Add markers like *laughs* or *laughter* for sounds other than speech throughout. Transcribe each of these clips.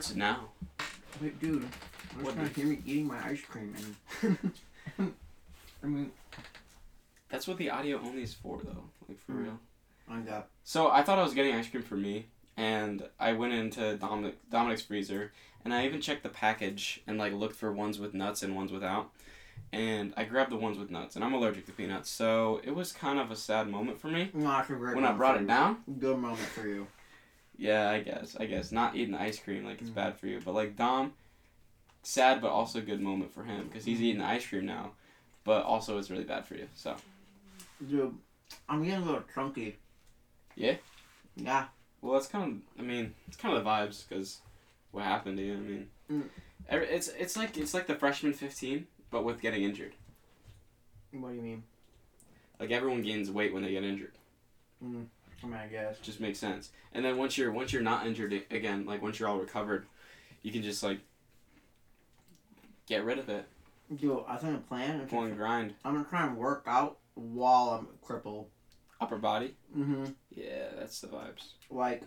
Starts now. Wait, dude. I'm What just gonna dude? hear me eating my ice cream and. *laughs* I mean, That's what the audio only is for, though. Like for Mm. real. I got. So I thought I was getting ice cream for me, and I went into Dominic Dominic's freezer, and I even checked the package and like looked for ones with nuts and ones without, and I grabbed the ones with nuts, and I'm allergic to peanuts, so it was kind of a sad moment for me No, that's a great when I moment brought for it you. down. Good moment for you. Yeah, I guess. I guess not eating ice cream like it's Mm. bad for you, but like Dom, sad but also good moment for him because Mm-hmm. he's eating ice cream now, but also it's really bad for you. So Dude, I'm getting a little chunky. Yeah? Yeah. well, that's kind of. I mean, it's kind of the vibes because what happened to you. I mean, Mm. every, it's it's like it's like the freshman fifteen, but with getting injured. What do you mean? Like everyone gains weight when they get injured. I mean, I guess. Just makes sense. And then once you're once you're not injured again, like once you're all recovered, you can just like get rid of it. Dude, I think the plan. Pull and grind. I'm gonna try and work out while I'm crippled. Upper body. Mm-hmm. Yeah, that's the vibes. Like,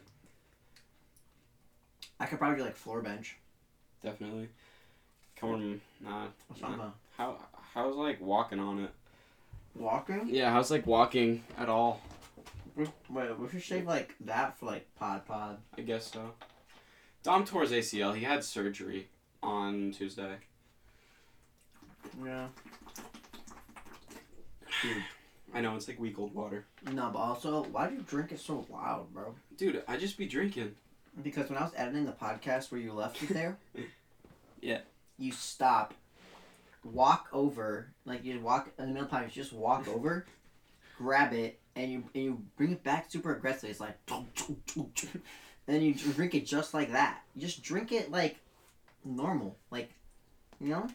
I could probably do like floor bench Definitely. Come on, nah. nah. How how's like walking on it? Walking? Yeah, how's like walking at all? We- Wait, we should shave like that for like pod pod. I guess so. Dom tore his ACL. He had surgery on Tuesday. Yeah. Dude. *sighs* I know it's like week old water. No, but also, why do you drink it so loud, bro? Dude, I just be drinking. Because when I was editing the podcast where you left it *laughs* there, Yeah. you stop, walk over, like you walk in the middle of the podcast, you just walk over, grab it, and you and you bring it back super aggressively. It's like, and then you drink it just like that. You just drink it like normal, like, you know.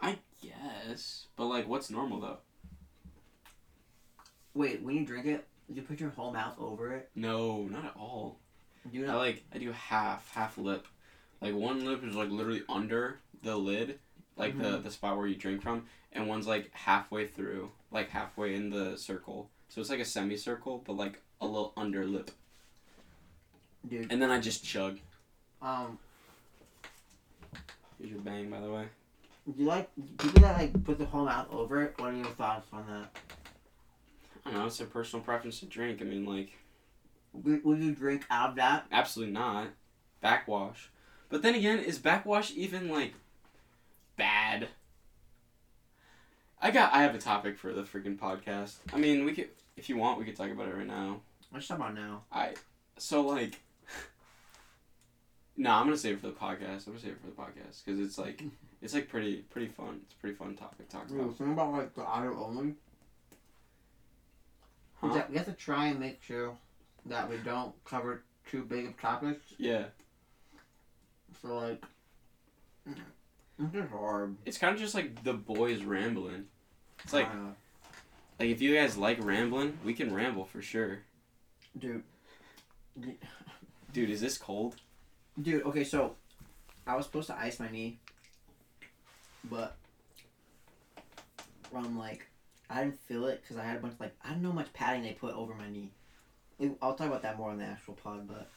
I guess. But like what's normal though? Wait, when you drink it, do you put your whole mouth over it? No, not at all. Do you I like I do half, half lip. Like one lip is like literally under the lid, like the mm-hmm. the spot where you drink from, and one's like halfway through, like halfway in the circle. So it's like a semicircle, but like a little under lip. Dude, And then I just chug. um, Here's your bang, by the way. do you like people that like put the whole mouth over it? What are your thoughts on that? I don't know. It's a personal preference to drink. I mean, like, Will you drink out of that? absolutely not. Backwash. But then again, is backwash even like bad? I got. I have a topic for the freaking podcast. I mean, we could, if you want, we could talk about it right now. Let's talk about now. I. So like, no, I'm gonna save it for the podcast. I'm gonna save it for the podcast because it's like, *laughs* it's like pretty, pretty fun. It's a pretty fun topic to talk about. Think about like the audio only. Huh? That we have to try and make sure that we don't cover too big of topics. Yeah, So like, it's just hard. it's kind of just like the boys rambling. It's like, Uh, like if you guys like rambling, we can ramble for sure. dude, Dude, is this cold? dude. Okay, so I was supposed to ice my knee, but from like I didn't feel it because I had a bunch like I don't know how much padding they put over my knee. I'll talk about that more on the actual pod, but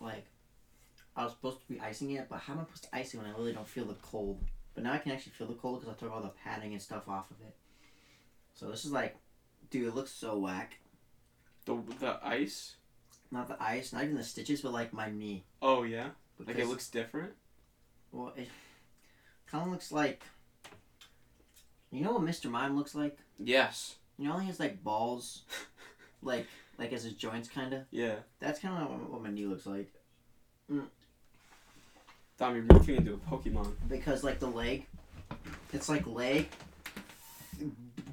like I was supposed to be icing it, but how am I supposed to ice it when I really don't feel the cold? But now I can actually feel the cold because I took all the padding and stuff off of it. So this is like, dude, it looks so whack. The the ice? Not the ice, not even the stitches, but like my knee. Oh yeah, like it looks different. Well, it kind of looks like. You know what Mr. Mime looks like? Yes. You know how he has like balls, *laughs* like like as his joints, kind of. Yeah. That's kind of what, what my knee looks like. Dom, you're morphing into a Pokemon. Because like the leg, it's like leg,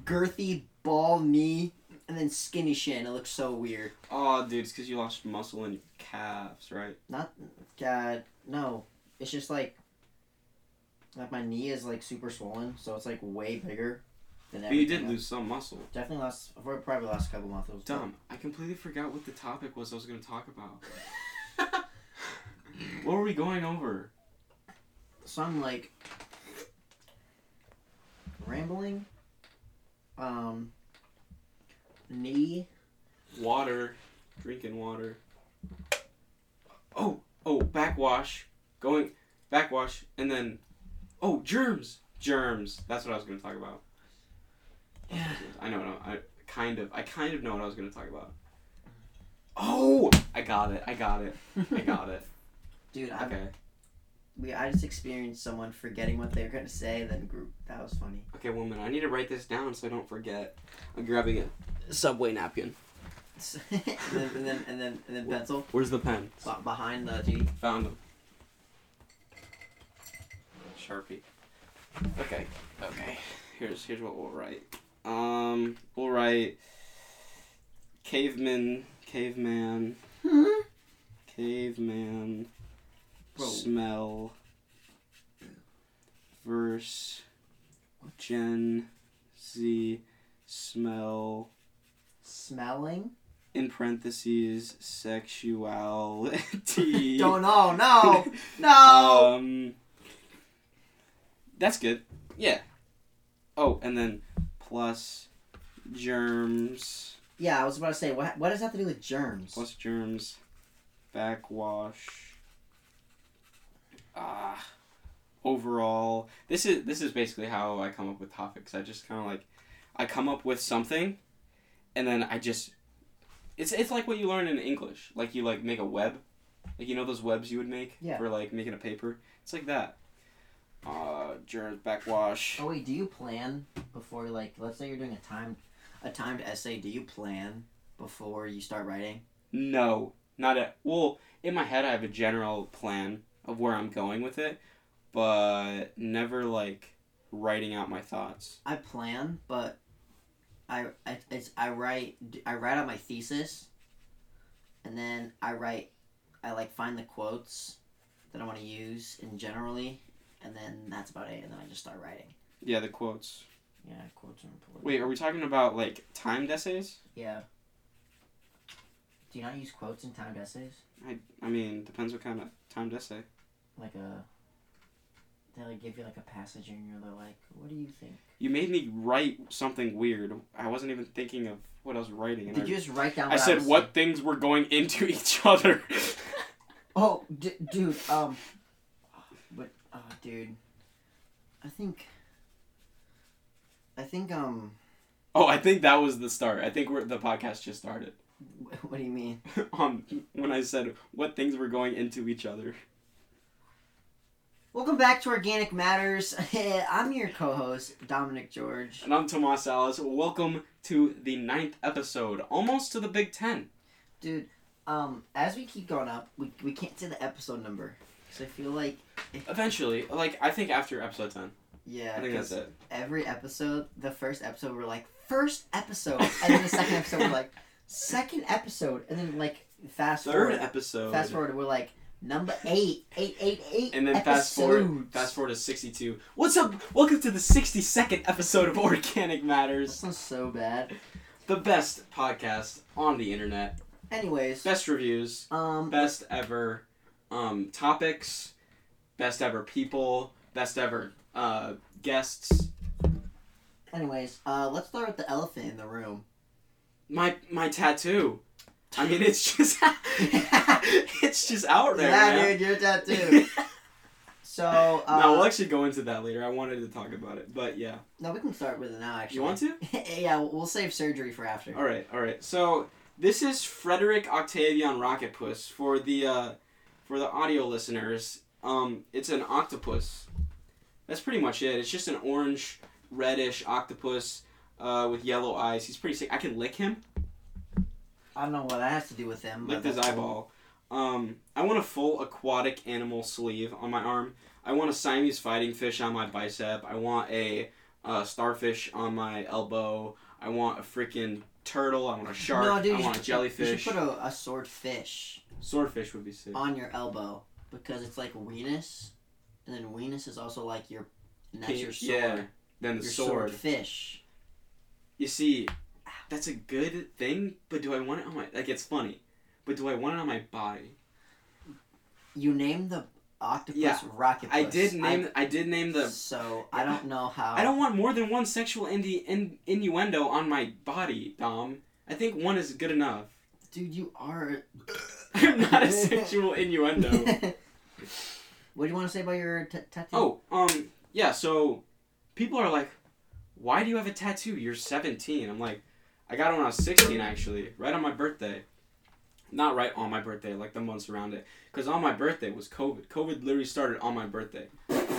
girthy ball knee, and then skinny shin. It looks so weird. Oh, dude, it's because you lost muscle in your calves, right? Not, God, no. It's just like, like my knee is like super swollen, so it's like way bigger than But you everything did else. lose some muscle. Definitely lost. probably the last couple months. It was Dom, I completely forgot what the topic was I was going to talk about. *laughs* what were we going over? Some like rambling, um, knee. Water. Drinking water. oh oh, backwash, going backwash, and then oh germs, germs. That's what I was gonna talk about. Yeah. I know. No, I kind of. I kind of know what I was gonna talk about. Oh, I got it. I got it. I got it. *laughs* Dude, I Okay. We I just experienced someone forgetting what they were gonna say, then group. That was funny. Okay, one minute. I need to write this down so I don't forget. I'm grabbing a subway napkin. *laughs* and then and then and then and then pencil Where's the pen? be- behind the G. Found them. Sharpie. Okay. Okay. Here's here's what we'll write. Um, we'll write caveman, caveman, caveman, Bro. smell, verse, Gen Z, smell, Smelling. in parentheses, sexuality. *laughs* Don't know. No. No. Um, that's good. Yeah. Oh, and then plus germs, yeah, I was about to say what. What does that have to do with germs? plus germs, backwash. Ah, overall, this is this is basically how I come up with topics. I just kind of like, I come up with something, and then I just, it's it's like what you learn in English. Like you like make a web, like you know those webs you would make Yeah. for like making a paper. It's like that. Uh, germs, backwash. Oh wait, do you plan before like let's say you're doing a timed a timed essay? Do you plan before you start writing? No, not at. Well, in my head, I have a general plan of where I'm going with it, but never like writing out my thoughts. I plan, but I I it's, I write I write out my thesis, and then I write I like find the quotes that I want to use in generally, and then that's about it. And then I just start writing. Yeah, the quotes. Yeah, quotes are important. Wait, are we talking about like timed essays? Yeah. Do you not use quotes in timed essays? I I mean, depends what kind of timed essay. Like a. They like give you like a passage and you're like, what do you think? You made me write something weird. I wasn't even thinking of what I was writing. Did I, you just write down? I said was what things were going into *laughs* each other. *laughs* Oh, d- dude. Um. But oh, dude. I think. I think um. oh, I think that was the start. I think we're, the podcast just started. *laughs* What do you mean? um, when I said what things were going into each other. Welcome back to Organic Matters. *laughs* I'm your co-host Dominic George. And I'm Tomas Salas. Welcome to the ninth episode, almost to the Big Ten. Dude, um, as we keep going up, we, we can't say the episode number because I feel like Eventually, like I think after episode ten. yeah, I think that's it. every episode, the first episode we're like first episode, and then the second episode we're like second episode, and then like fast Third forward, episode. fast forward, we're like number eight, eight, eight, eight, And then fast forward, fast forward to sixty-two. What's up? Welcome to the sixty-second episode of Organic Matters, sounds so bad. the best podcast on the internet, Anyways, best reviews, um, best ever um, topics, best ever people, best ever uh, guests. anyways, uh, let's start with the elephant in the room. My my tattoo. I mean, it's *laughs* just *laughs* *laughs* it's just out there. yeah, man. dude, your tattoo. *laughs* So, uh, no, we'll actually go into that later. I wanted to talk about it, but yeah. no, we can start with it now. Actually, You want to? *laughs* yeah, we'll save surgery for after. All right, all right. So this is Frederick Octavian Rocketpuss for the uh, for the audio listeners. Um, it's an octopus. That's pretty much it. It's just an orange, reddish octopus uh, with yellow eyes. He's pretty sick. I can lick him, I don't know what that has to do with him. lick his that's cool. Um, I want a full aquatic animal sleeve on my arm. I want a Siamese fighting fish on my bicep. I want a uh, starfish on my elbow. I want a freaking turtle. I want a shark. No, dude, I want a jellyfish. You should put a, a swordfish Swordfish would be sick. on your elbow because it's like weenus, and then weenus is also like your, and that's your sword. Yeah, then the your sword. fish. You see, that's a good thing, but do I want it on my like? It's funny, but do I want it on my body? You named the octopus Yeah, rocket. I did name. I, did name the. So I don't know how. I don't want more than one sexual indi- in, innuendo on my body, Dom. I think one is good enough. Dude, you are. *laughs* I'm not a *laughs* sexual innuendo. *laughs* what do you want to say about your t- tattoo? Oh, um, yeah. So people are like, "Why do you have a tattoo? You're 17." I'm like, I got it when I was 16, actually, right on my birthday. Not right on my birthday, like the months around it, because on my birthday was COVID. COVID literally started on my birthday,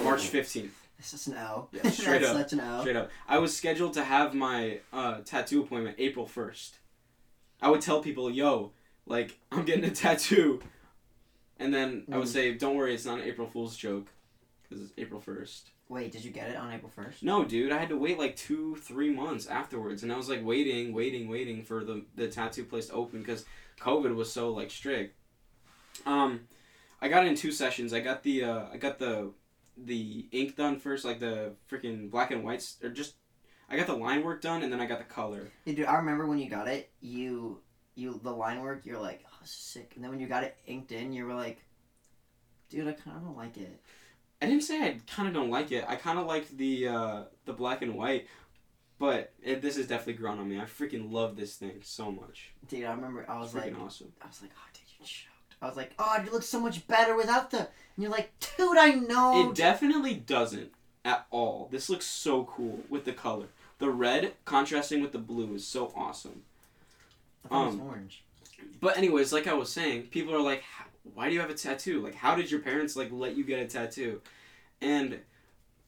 March 15th. This is an L. Yeah, *laughs* straight That's up. such an L. Straight up. I was scheduled to have my uh, tattoo appointment April 1st. I would tell people, yo, like, I'm getting a tattoo. And then I would Mm. say, don't worry, it's not an April Fool's joke. Because it's April 1st. Wait, did you get it on April first? No, dude, I had to wait like two, three months afterwards. And I was like waiting, waiting, waiting for the, the tattoo place to open because COVID was so like strict. Um, I got it in two sessions. I got the, uh, I got the, the ink done first, like the freaking black and whites, or just I got the line work done and then I got the color. Yeah, dude, I remember when you got it, you you the line work, you're like, oh, sick. And then when you got it inked in, you were like, dude, I kind of don't like it. I didn't say I kind of don't like it. I kind of liked the uh, the black and white, but it, this has definitely grown on me. I freaking love this thing so much. Dude, I remember I was freaking like, awesome. I was like, oh, dude, you choked. I was like, oh, it looks so much better without the. And you're like, dude, I know. It definitely doesn't at all. This looks so cool with the color. The red contrasting with the blue is so awesome. I thought it was um, orange. But anyways, like I was saying, people are like, "Why do you have a tattoo? Like, how did your parents like let you get a tattoo?" And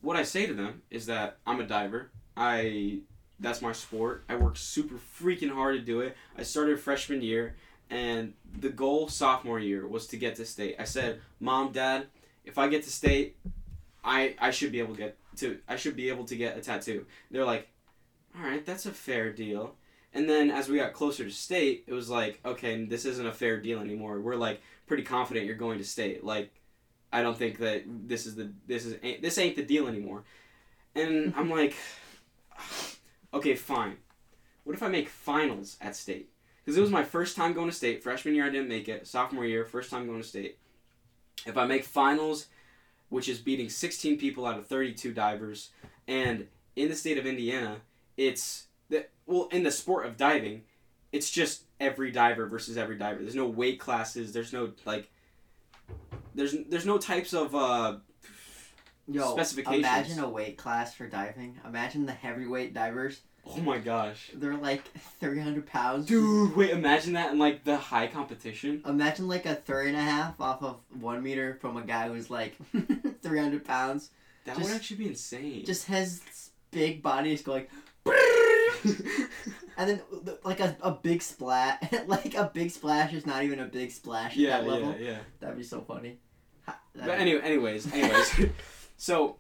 what I say to them is that I'm a diver. I that's my sport. I work super freaking hard to do it. I started freshman year, and the goal sophomore year was to get to state. I said, "Mom, Dad, if I get to state, I I should be able to get to I should be able to get a tattoo." They're like, "All right, that's a fair deal." And then as we got closer to state, it was like, okay, this isn't a fair deal anymore. We're like pretty confident you're going to state. Like, I don't think that this is the this is this ain't the deal anymore. And I'm like, okay, fine. What if I make finals at state? Because it was my first time going to state. Freshman year I didn't make it. Sophomore year, first time going to state. If I make finals, which is beating 16 people out of 32 divers, and in the state of Indiana, it's that well in the sport of diving, it's just every diver versus every diver. There's no weight classes. There's no like. There's there's no types of uh, Yo, specifications. imagine a weight class for diving. Imagine the heavyweight divers. oh my gosh, They're like 300 pounds. dude! Wait, imagine that in like the high competition. Imagine like a three and a half off of one meter from a guy who's like *laughs* 300 pounds. That Just- would actually be insane. Just has big body is going. *laughs* And then like a, a big splash, *laughs* like a big splash is not even a big splash at that level. yeah, yeah. That'd be so funny. But that'd- anyway, anyways, anyways, so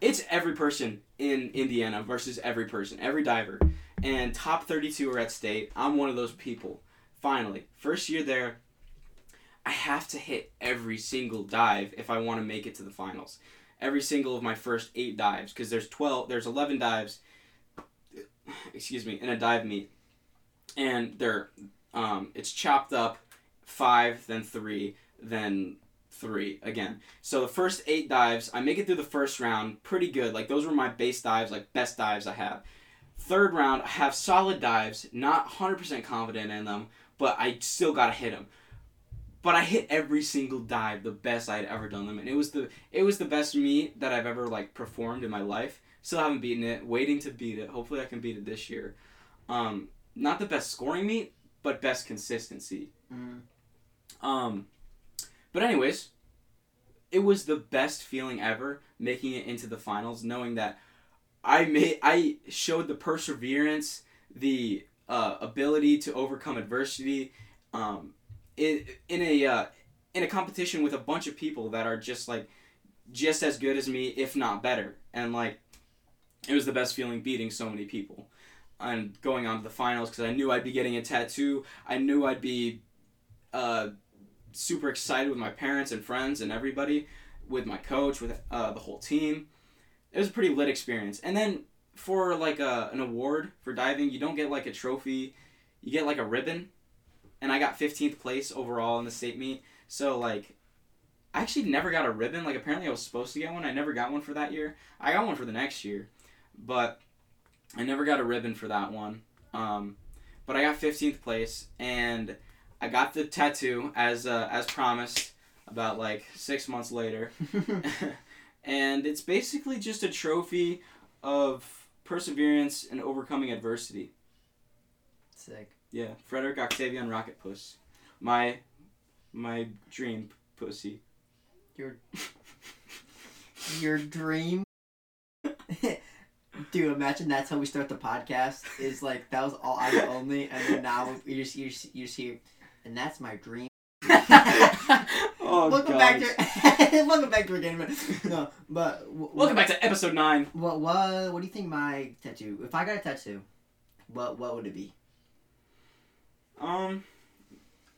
it's every person in Indiana versus every person, every diver, and top thirty-two are at state. I'm one of those people. Finally, first year there, I have to hit every single dive if I want to make it to the finals. Every single of my first eight dives, because there's twelve, there's eleven dives. Excuse me, in a dive meet, and they're um, it's chopped up, five, then three, then three again. So the first eight dives, I make it through the first round pretty good. Like those were my base dives, like best dives I have. Third round, I have solid dives, not 100% confident in them, but I still got to hit them. But I hit every single dive the best I had ever done them, and it was the it was the best meet that I've ever like performed in my life. Still haven't beaten it, waiting to beat it. Hopefully I can beat it this year. Um, not the best scoring meet, but best consistency. Mm. Um, but anyways, it was the best feeling ever making it into the finals, knowing that I made I showed the perseverance, the uh, ability to overcome adversity, um, in in a uh, in a competition with a bunch of people that are just like just as good as me, if not better, and like it was the best feeling beating so many people and going on to the finals because I knew I'd be getting a tattoo. I knew I'd be uh, super excited with my parents and friends and everybody, with my coach, with uh, the whole team. It was a pretty lit experience. And then for like a, an award for diving, you don't get like a trophy, you get like a ribbon. And I got 15th place overall in the state meet. So like I actually never got a ribbon. Like apparently I was supposed to get one. I never got one for that year. I got one for the next year. But I never got a ribbon for that one. Um, but I got 15th place and I got the tattoo as uh, as promised about like six months later, *laughs* *laughs* and it's basically just a trophy of perseverance and overcoming adversity. Sick. Yeah, Frederick Octavian Rocket Puss, my my dream pussy. Your your dream. *laughs* Dude, imagine that's how we start the podcast. Is like that was all I only, and then now you just you just, you just hear, and that's my dream. *laughs* *laughs* oh, welcome back to *laughs* welcome back to a game. No, but w- Welcome back to episode nine. What what what do you think my tattoo? If I got a tattoo, what what would it be? Um,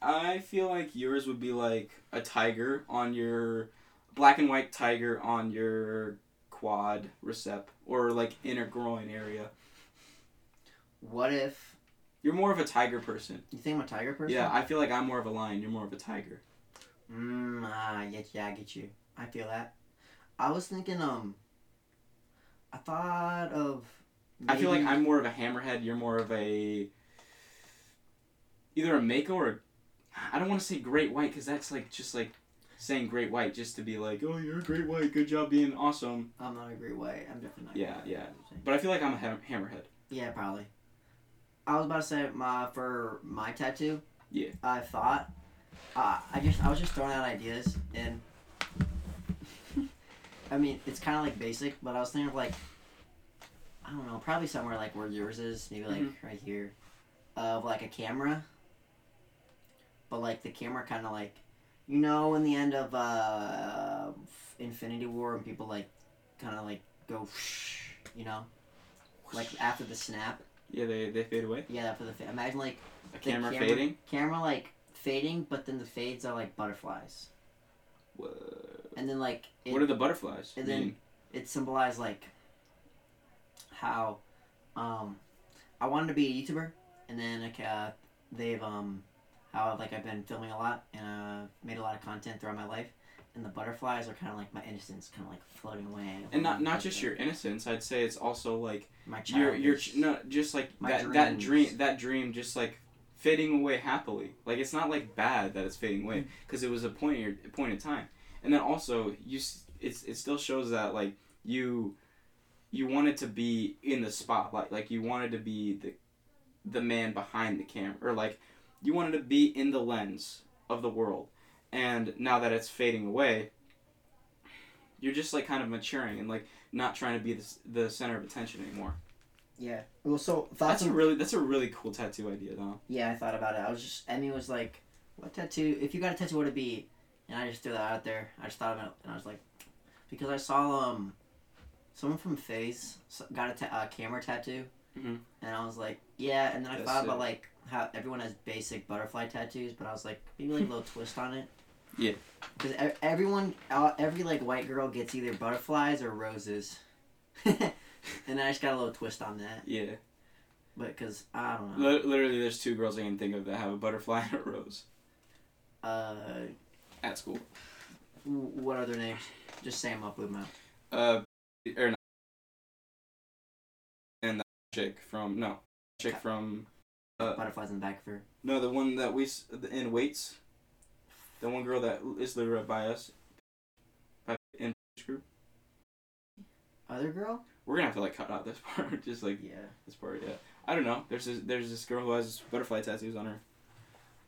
I feel like yours would be like a tiger on your black and white tiger on your quad recep or like inner groin area. What if You're more of a tiger person. you think I'm a tiger person? Yeah, I feel like I'm more of a lion. You're more of a tiger. Mm, ah, yeah, yeah, I get you. I feel that. I was thinking, um, I thought of. I feel like I'm more of a hammerhead. You're more of a either a mako or I don't want to say great white because that's like just like saying great white just to be like, oh, you're a great white. Good job being awesome. I'm not a great white. I'm definitely not. Yeah, yeah. But I feel like I'm a ham- hammerhead. Yeah, probably. I was about to say my for my tattoo. Yeah. I thought. Uh, I just I was just throwing out ideas and. *laughs* I mean, it's kind of like basic, but I was thinking of like. I don't know, probably somewhere like where yours is, maybe like Mhm. right here, of like a camera. But like the camera kind of like, you know, in the end of uh, Infinity War, and people like, kind of like go, shh, *laughs* you know, like after the snap. Yeah, they, they fade away. Yeah, for the fa- imagine like A The camera, fading. camera like fading, but then the fades are like butterflies, Whoa. and then like it, what are the butterflies? and I then- it symbolized like how um I wanted to be a YouTuber, and then like uh, they've um how like I've been filming a lot and uh, made a lot of content throughout my life, and the butterflies are kind of like my innocence, kind of like floating away. and not not just your innocence. I'd say it's also like my your your no just like that that dream that dream just like fading away happily. Like it's not like bad that it's fading away mm. because it was a point in your point in time. And then also you it's it still shows that like you you wanted to be in the spotlight. Like you wanted to be the the man behind the camera or like you wanted to be in the lens of the world. And now that it's fading away, you're just like kind of maturing and like not trying to be the, the center of attention anymore. Yeah. Well, so That's a really that's a really cool tattoo idea though. Yeah, I thought about it. I was just Emmy was like, "What tattoo? If you got a tattoo, what would it be?" And I just threw that out there. I just thought about it, and I was like, because I saw um, someone from FaZe got a ta- uh, camera tattoo, Mhm. and I was like, yeah. And then I That's thought about like how everyone has basic butterfly tattoos, but I was like, maybe like a little *laughs* twist on it. Yeah. Because everyone, uh, every like white girl gets either butterflies or roses, *laughs* and I just got a little twist on that. Yeah. But because I don't know. Li- Literally, there's two girls I can think of that have a butterfly and a rose Uh, at school. what are their names? Just say them up with out. Uh, or not. And that chick from no, chick from uh Butterflies in the back of her. no the one that we in weights. The one girl that is literally right by us. By in group. Other girl? We're gonna have to like cut out this *laughs* part, just like Yeah. this part. Yeah. I don't know. There's this, there's this girl who has butterfly tattoos on her.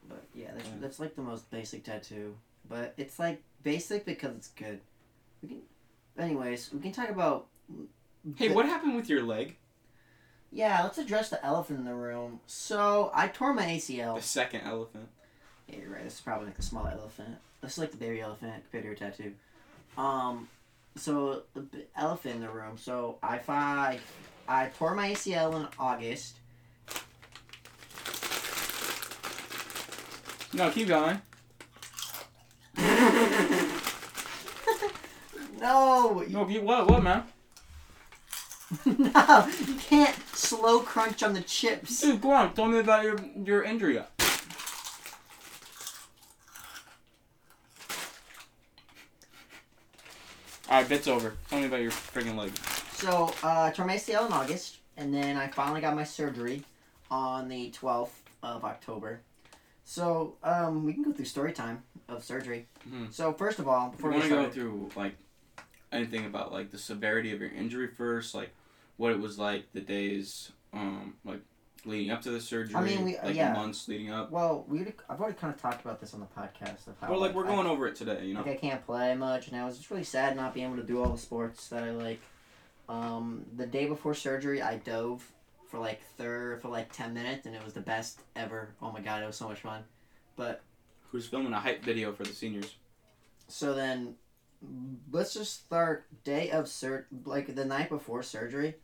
But yeah, that's, Yeah. that's like the most basic tattoo. But it's like basic because it's good. We can, anyways, we can talk about. Hey, the- what happened with your leg? Yeah, let's address the elephant in the room. So I tore my ACL. The second elephant. Yeah, you're right. This is probably like a small elephant. This is like the baby elephant compared to your tattoo. Um, so the b- elephant in the room. So I fi- I tore my ACL in August. No, keep going. *laughs* no, you, No, keep what? What, man? *laughs* no, you can't slow crunch on the chips. Dude, go on. Tell me about your your injury. Alright, bit's over. Tell me about your friggin' leg. So uh, tore my ACL in August, and then I finally got my surgery on the twelfth of October. So um, we can go through story time of surgery. Mhm. So first of all, before we want to go through like anything about like the severity of your injury first, like what it was like the days um like leading up to the surgery, I mean, we- like yeah. months leading up. well, we I've already kind of talked about this on the podcast of how Well, like we're I- going over it today, you know. Like I can't play much, and I was just really sad not being able to do all the sports that I like. Um, the day before surgery, I dove for like third for like ten minutes, and it was the best ever. Oh my god, it was so much fun. But who's filming a hype video for the seniors? So then, let's just start day of sur like the night before surgery.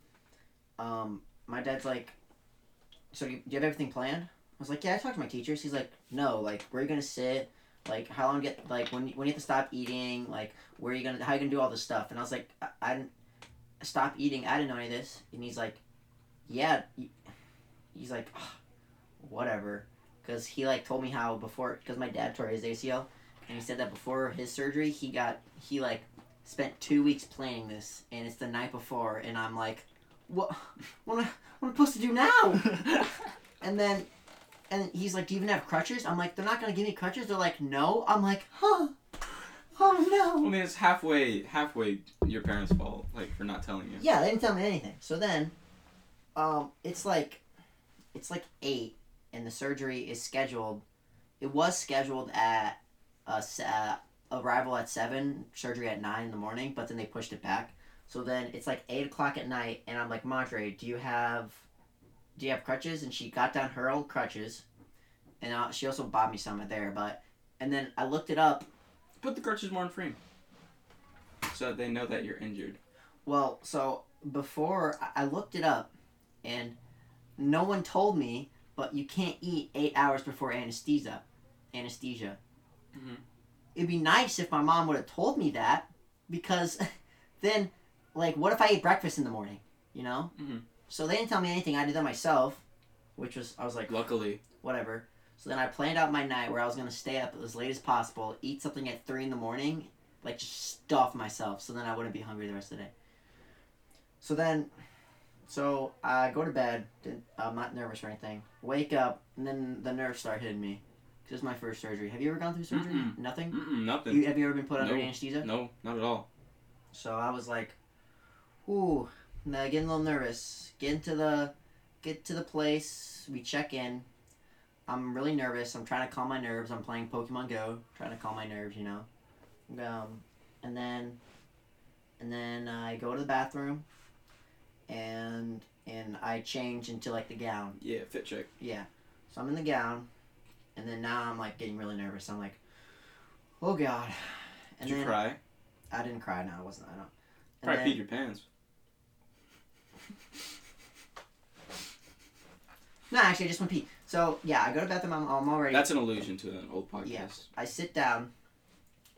Um, my dad's like, "So you, you have everything planned?" I was like, "Yeah, I talked to my teachers." He's like, "No, like where are you gonna sit? Like how long get like when when you have to stop eating? Like where are you gonna how you gonna do all this stuff?" And I was like, "I, I didn't stop eating. I didn't know any of this." And he's like, "Yeah." He's like, "Ugh, "Whatever," because he like told me how before because my dad tore his ACL and he said that before his surgery he got he like spent two weeks planning this and it's the night before and i'm like what *laughs* what what am I supposed to do now? *laughs* And then and he's like do you even have crutches? I'm like they're not gonna give me crutches. They're like no. I'm like huh. Oh no. I mean, it's halfway halfway your parents' fault, like for not telling you. yeah they didn't tell me anything. So then um it's like it's like eight and the surgery is scheduled. It was scheduled at uh, s- uh, arrival at seven, surgery at nine in the morning, but then they pushed it back. So then it's like eight o'clock at night, and I'm like, Madre, do you have, do you have crutches? And she got down her old crutches, and uh, she also bought me some there. But and then I looked it up. Put the crutches more in frame, so they know that you're injured. Well, so before I I looked it up, and no one told me, but you can't eat eight hours before anesthesia. Anesthesia. Mhm. It'd be nice if my mom would have told me that, because *laughs* then, like, what if I ate breakfast in the morning? You know. Mhm. So they didn't tell me anything. I did that myself, which was I was like, Luckily, whatever. So then I planned out my night where I was gonna stay up as late as possible, eat something at three in the morning, like just stuff myself, so then I wouldn't be hungry the rest of the day. So then, so I go to bed. I'm not nervous or anything. Wake up, and then the nerves start hitting me. 'Cause This is my first surgery. Have you ever gone through surgery? Mm-mm. Nothing. Mm-mm, nothing. You, have you ever been put under No. anesthesia? no, not at all. So I was like, ooh, now getting a little nervous. Get into the get to the place, we check in. I'm really nervous. I'm trying to calm my nerves. I'm playing Pokemon Go, trying to calm my nerves, you know. Um, and then and then I go to the bathroom and and I change into like the gown. Yeah, fit check. Yeah. So I'm in the gown and then now I'm like getting really nervous. I'm like, oh god. And Did you cry? I didn't cry. No, I wasn't. I don't. And Probably then- peed your pants. No, actually, I just went pee. So yeah, I go to the bathroom. I'm, I'm already. That's an allusion to an old podcast. Yeah. I sit down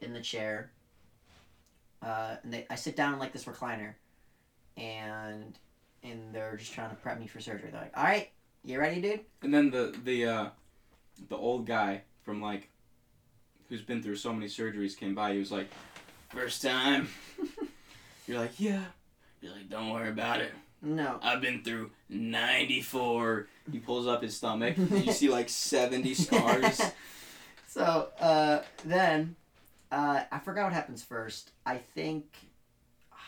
in the chair. Uh, and they, I sit down in like this recliner, and and they're just trying to prep me for surgery. They're like, "All right, you ready, dude?" And then the the uh, the old guy from like, who's been through so many surgeries came by. He was like, first time. *laughs* You're like, yeah. You're like, don't worry about it. No. I've been through 94. He pulls up his stomach. *laughs* You see like 70 scars. *laughs* so uh, then, uh, I forgot what happens first. I think. *sighs*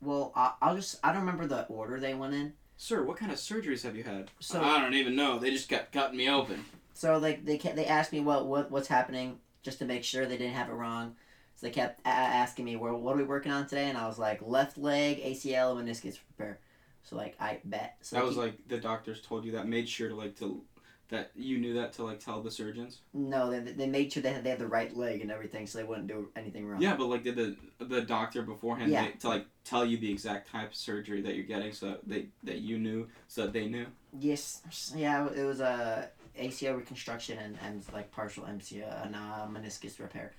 Well, I, I'll just. I don't remember the order they went in. Sir, what kind of surgeries have you had? So I don't even know. They just kept cutting me open. So like they kept, they asked me what, what what's happening just to make sure they didn't have it wrong. So they kept a- asking me, "Well, what are we working on today?" And I was like, "Left leg, ACL, and meniscus repair." So like I bet. So That they was like the doctors told you that. Made sure to like to that you knew that to like tell the surgeons. no, they, they made sure they had they had the right leg and everything, so they wouldn't do anything wrong. Yeah, but like did the the doctor beforehand Yeah. make- to like tell you the exact type of surgery that you're getting so that they that you knew so that they knew. Yes. Yeah, it was a ACL reconstruction and, and like partial MCL and uh, meniscus repair.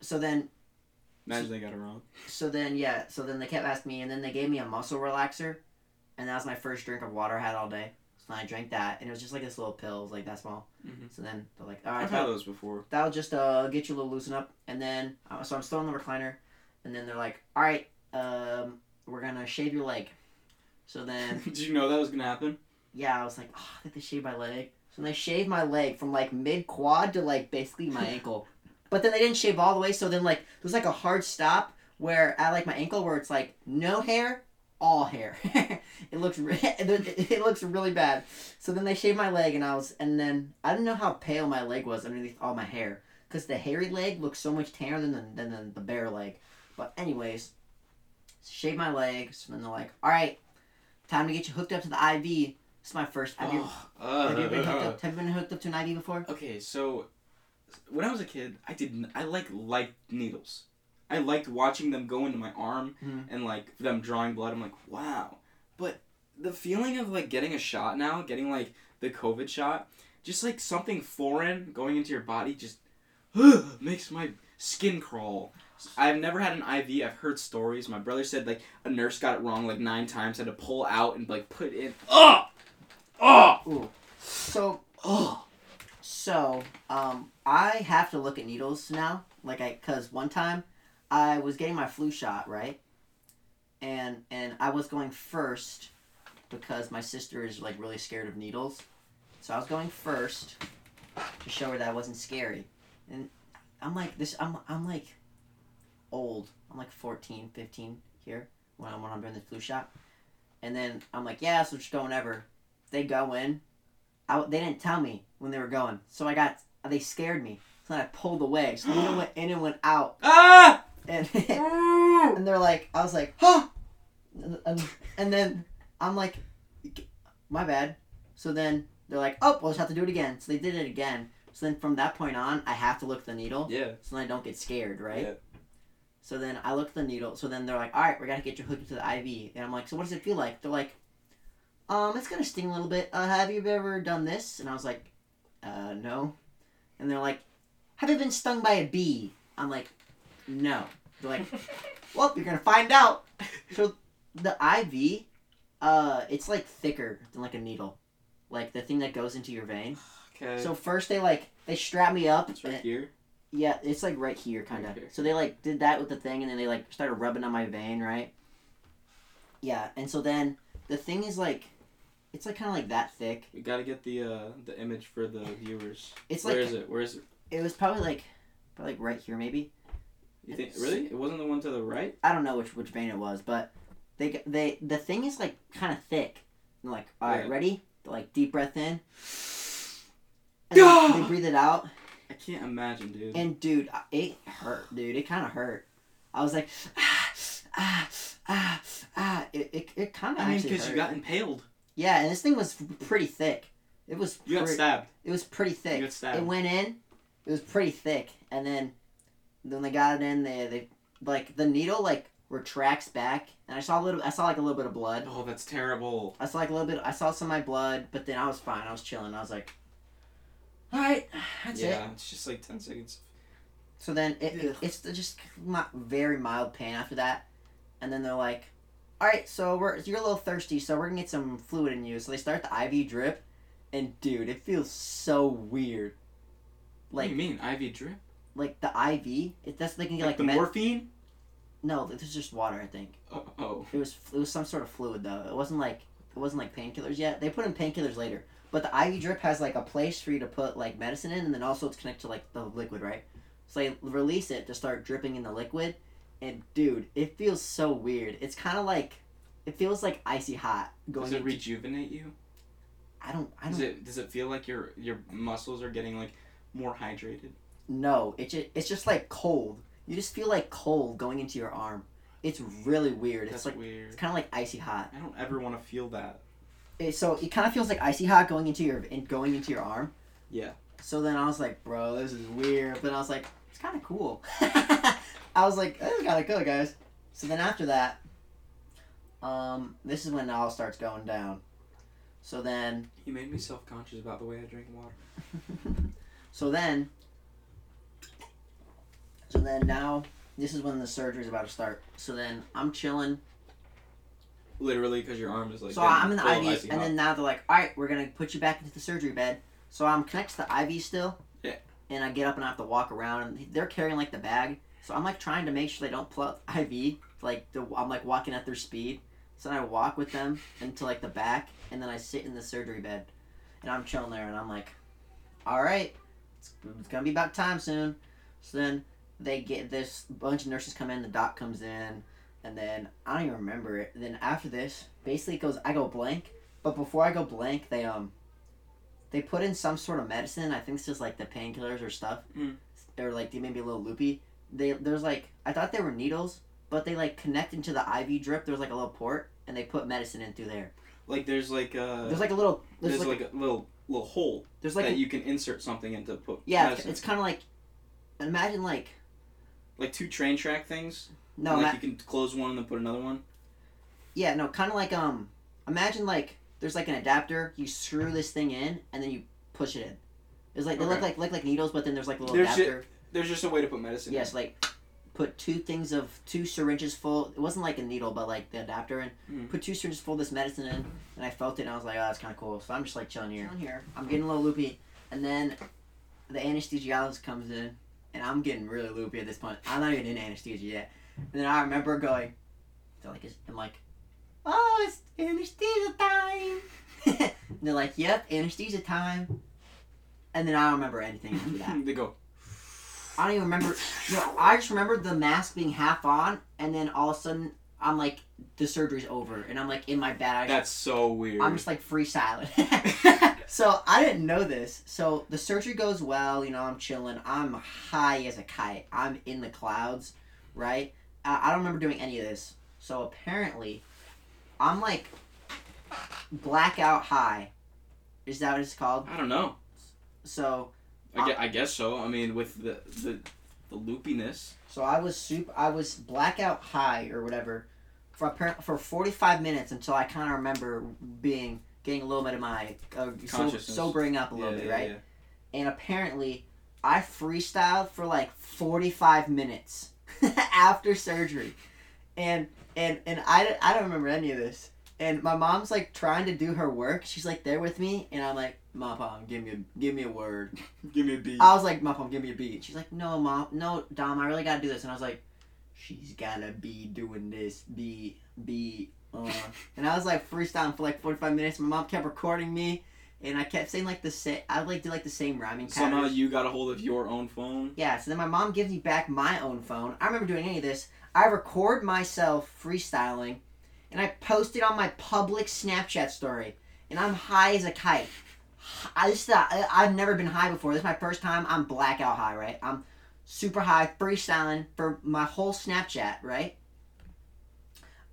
So then Imagine they got it wrong. So then, yeah, so then they kept asking me, and then they gave me a muscle relaxer, and that was my first drink of water I had all day. So then I drank that, and it was just like this little pill, it was like that small. Mhm. So then they're like, all right, I've had those before. that'll just uh, get you a little loosen up. And then, uh, so I'm still in the recliner, and then they're like, all right, um, we're gonna shave your leg. So then, *laughs* Did you know that was gonna happen? yeah, I was like, oh, I think they shaved my leg. So they shaved my leg from like mid quad to like basically my *laughs* ankle. But then they didn't shave all the way, so then like there's like a hard stop where at like my ankle where it's like no hair, all hair. *laughs* it looks re- *laughs* it looks really bad. So then they shaved my leg and I was and then I didn't know how pale my leg was underneath all my hair because the hairy leg looks so much tanner than the, than the, the bare leg. But anyways, shave my legs and then they're like, all right, time to get you hooked up to the IV. This is my first. Have you, Oh, have you been hooked uh, up? Have you been hooked up to an IV before? Okay, so when I was a kid, I didn't. I like liked needles. I liked watching them go into my arm Mhm. and like them drawing blood. I'm like, wow. But the feeling of like getting a shot now, getting like the COVID shot, just like something foreign going into your body, just *gasps* makes my skin crawl. I've never had an IV. I've heard stories. My brother said like a nurse got it wrong like nine times, had to pull out and like put in. Oh, oh, So oh. So, um, I have to look at needles now. Like I, cause one time, I was getting my flu shot, right? And and I was going first, because my sister is like really scared of needles. So I was going first, to show her that I wasn't scary. And I'm like this. I'm I'm like, old. I'm like 14, 15 here when I'm when I'm doing the flu shot. And then I'm like, yeah, so just go whenever. They go in. I, they didn't tell me when they were going, so I got they scared me. So I pulled away. So needle went in and went out, Ah! And *laughs* and they're like, I was like, huh, and, and, and then I'm like, my bad. So then they're like, oh, we'll just have to do it again. So they did it again. So then from that point on, I have to look at the needle, Yeah. so then I don't get scared, right? Yeah. So then I look at the needle. So then they're like, all right, we gotta get you hooked to the IV. And I'm like, so what does it feel like? They're like, um, it's gonna sting a little bit. Uh, have you ever done this? And I was like, uh, no. And they're like, have you been stung by a bee? I'm like, no. They're like, *laughs* well, you're gonna find out. So the IV, uh, it's like thicker than like a needle, like the thing that goes into your vein. Okay. So first they like they strap me up. it's right and- here. yeah, it's like right here, kind of. Right. So they like did that with the thing, and then they like started rubbing on my vein, right? Yeah, and so then the thing is like, it's like kind of like that thick. We gotta get the uh the image for the viewers. It's Where like Where is it? Where is it? it was probably like, probably like right here maybe. You think really? It wasn't the one to the right? I don't know which which vein it was, but they they the thing is like kind of thick. And they're like, all right, Yeah. ready? They're like deep breath in. And they breathe it out, I can't imagine, dude. and dude, it hurt, dude. It kind of hurt. I was like, ah, ah, ah, ah. It it, it kind of I mean, because you got impaled. Yeah, and this thing was pretty thick. It was You got stabbed. it was pretty thick. You got stabbed. It went in. It was pretty thick, and then then they got it in. They they like the needle like retracts back, and I saw a little. I saw like a little bit of blood. Oh, that's terrible. I saw like a little bit. I saw some of my blood, but then I was fine. I was chilling. I was like, all right, that's yeah, it. it's just like ten seconds. So then it, it's just not very mild pain after that, and then they're like, all right, so we're you're a little thirsty, so we're gonna get some fluid in you. So they start the IV drip, and dude, it feels so weird. What Like do you mean IV drip? Like the IV, it, that's they can get Like, like, the med- morphine? No, this is just water. I think Oh, oh. it was it was some sort of fluid though. It wasn't like it wasn't like painkillers yet. They put in painkillers later, but the IV drip has like a place for you to put like medicine in, and then also it's connected to like the liquid, right? So they release it to start dripping in the liquid, and dude, it feels so weird. It's kind of like it feels like icy hot going. Does it into- rejuvenate you? I don't. I Does don't. it does it feel like your your muscles are getting like more hydrated? No, it just, it's just like cold. You just feel like cold going into your arm. It's really weird. It's That's like weird. it's kind of like icy hot. I don't ever want to feel that. It, so it kind of feels like icy hot going into your in, going into your arm. Yeah. So then I was like, bro, this is weird. But I was like, it's kind of cool. *laughs* I was like, this is kind of cool, guys. So then after that, um, this is when it all starts going down. So then, You made me self conscious about the way I drink water. *laughs* so then, so then now, this is when the surgery is about to start. So then I'm chilling. Literally, because your arm is like. So I'm in the IV, and hot. then now they're like, all right, we're gonna put you back into the surgery bed. So I'm connected to the IV still. Yeah. And I get up and I have to walk around, and they're carrying like the bag. So I'm like trying to make sure they don't pull out the IV. Like the, I'm like walking at their speed. So then I walk with them into like the back, and then I sit in the surgery bed. and I'm chilling there, and I'm like, all right, it's, it's gonna be about time soon. So then they get this bunch of nurses come in, the doc comes in, and then I don't even remember it. then after this, basically it goes I go blank, but before I go blank, they um they put in some sort of medicine. I think it's just like the painkillers or stuff, Mm. or like they may be a little loopy. They there's like I thought they were needles, but they like connect into the IV drip. There's like a little port, and they put medicine in through there. Like there's like a There's like a little there's, there's like, like, a little little hole there's like that a, you can insert something into put yeah medicine. it's kind of like imagine like like two train track things. no like ma- you can close one and then put another one. Yeah, no, kind of like um, imagine like there's like an adapter. You screw this thing in, and then you push it in. It's like they look like look like needles, but then there's like a little There's ju- adapter. There's just a way to put medicine. yes, like put two things of two syringes full. It wasn't like a needle, but like the adapter in. Mm. Put two syringes full of this medicine in, and I felt it, and I was like, oh, that's kind of cool. So I'm just like chilling here. Chilling here. I'm getting a little loopy, and then the anesthesiologist comes in, and I'm getting really loopy at this point. I'm not even in anesthesia yet. And then I remember going, they're like, I'm like, oh, it's anesthesia time. and *laughs* they're like, yep, anesthesia time. And then I don't remember anything after that. *laughs* they go. I don't even remember. No, I just remember the mask being half on, and then all of a sudden, I'm like, the surgery's over, and I'm like in my bed. I That's so weird. I'm just like freestyling. *laughs* so I didn't know this. So the surgery goes well. You know, I'm chilling. I'm high as a kite. I'm in the clouds, right? I, I don't remember doing any of this. So apparently, I'm like blackout high. Is that what it's called? I don't know. So I, gue- I guess so. I mean, with the the, the loopiness. So I was super. I was blackout high or whatever for appar- for forty five minutes until I kind of remember being getting a little bit of my uh, so, sobering up a little yeah, bit, yeah, right? yeah. And apparently, I freestyled for like forty five minutes *laughs* after surgery, and and and I, I don't remember any of this. And my mom's like trying to do her work. She's like there with me, and I'm like, "Mom, Mom, give me a give me a word." *laughs* Give me a beat. I was like, "Mom, Mom, give me a beat. She's like, No, Mom, no, Dom, I really gotta do this. And I was like, She's gotta be doing this, be, be, uh. and I was like freestyling for like 45 minutes. My mom kept recording me, and I kept saying like the same, I like did like the same rhyming pattern. Somehow patterns. you got a hold of your own phone. Yeah, so then my mom gives me back my own phone. I remember doing any of this. I record myself freestyling, and I post it on my public Snapchat story. And I'm high as a kite. I just thought I, have never been high before. This is my first time. I'm blackout high, right? I'm super high, freestyling for my whole Snapchat, right?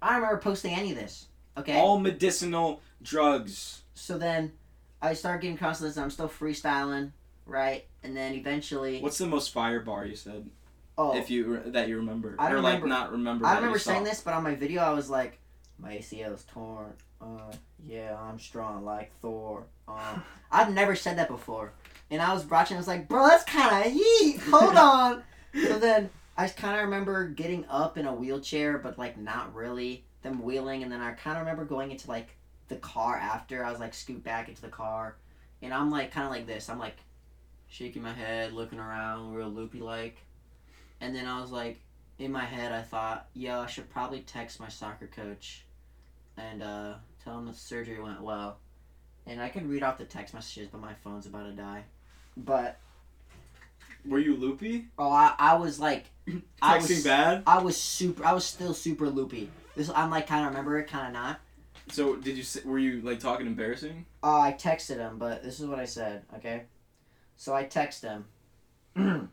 I don't remember posting any of this. Okay. All medicinal drugs. so then I start getting. And I'm still freestyling, right? And then eventually, What's the most fire bar you said? oh, If you re- that you remember, I or remember- like not remember. I remember saying this, but on my video I was like, my ACL's torn. Uh, yeah, I'm strong like Thor. Um, *laughs* I've never said that before, and I was watching. I was like, bro, that's kind of heat. Hold *laughs* on. so then I kind of remember getting up in a wheelchair, but like not really. Them wheeling, and then I kind of remember going into like the car after. I was like scoot back into the car, and I'm like kind of like this. I'm like shaking my head, looking around, real loopy like, and then I was like in my head, I thought, yo, I should probably text my soccer coach and uh, tell him the surgery went well. And I can read off the text messages, but my phone's about to die. But Were you loopy? oh, I, I was like, *clears throat* I Texting was, bad. I was super. I was still super loopy. This I'm like kind of remember it, kind of not. So did you? Were you like talking embarrassing? Oh, I texted him, but this is what I said. Okay, so I text him. *clears throat*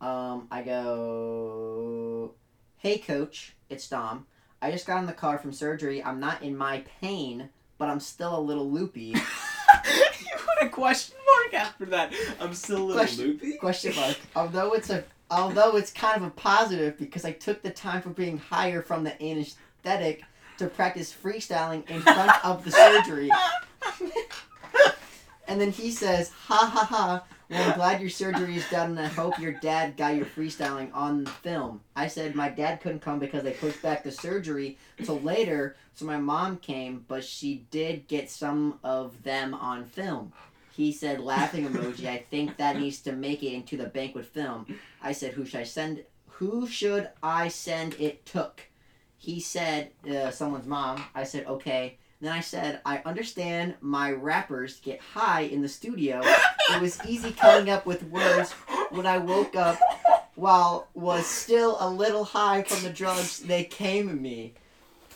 um, I go, "Hey, coach, it's Dom. I just got in the car from surgery. I'm not in my pain, but I'm still a little loopy." *laughs* *laughs* you put a question mark *laughs* after that. I'm still a little Question- loopy. Question mark. *laughs* Although it's a, although it's kind of a positive because I took the time for being higher from the anesthetic to practice freestyling in front of the surgery. *laughs* And then he says, ha ha ha, well, I'm glad your surgery is done and I hope your dad got your freestyling on film. I said my dad couldn't come because they pushed back the surgery till later, so my mom came, but she did get some of them on film. He said, laughing emoji, I think that needs to make it into the banquet film. I said, who should I send? Who should I send it took? He said, uh, someone's mom. I said, okay. Then I said, I understand my rappers get high in the studio. It was easy coming up with words when I woke up while was still a little high from the drugs they came me.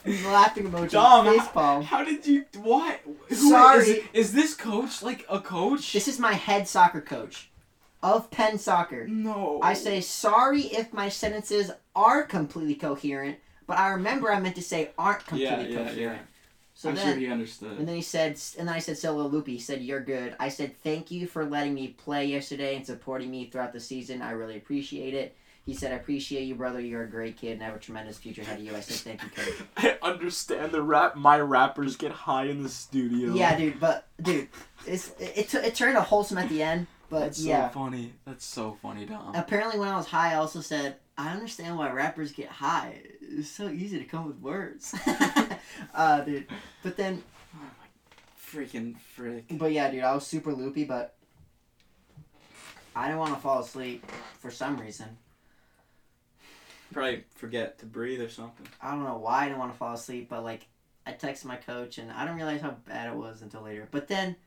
*laughs* Laughing emoji, Dom, face how, palm. how did you what? Who- Sorry. Is, is this coach like a coach? This is my head soccer coach of Penn Soccer. no. I say sorry if my sentences are completely coherent, but I remember I meant to say aren't Yeah, completely yeah, coherent. yeah. So I'm then, sure he understood. and then he said, and then I said solo loopy. He said, "You're good." I said, "Thank you for letting me play yesterday and supporting me throughout the season. I really appreciate it." He said, "I appreciate you, brother. You're a great kid and have a tremendous future ahead of you." I said, "Thank you, coach." *laughs* I understand the rap. My rappers get high in the studio. Yeah, dude, but dude, it's it, it, it turned a wholesome at the end. But That's yeah, so funny. That's so funny, Dom. apparently when I was high, I also said, I understand why rappers get high. It's so easy to come with words. *laughs* uh, dude. But then, Oh my freaking frick. but yeah, dude, I was super loopy, but I didn't want to fall asleep for some reason. Probably forget to breathe or something. I don't know why I didn't want to fall asleep, but like, I texted my coach and I didn't realize how bad it was until later. But then,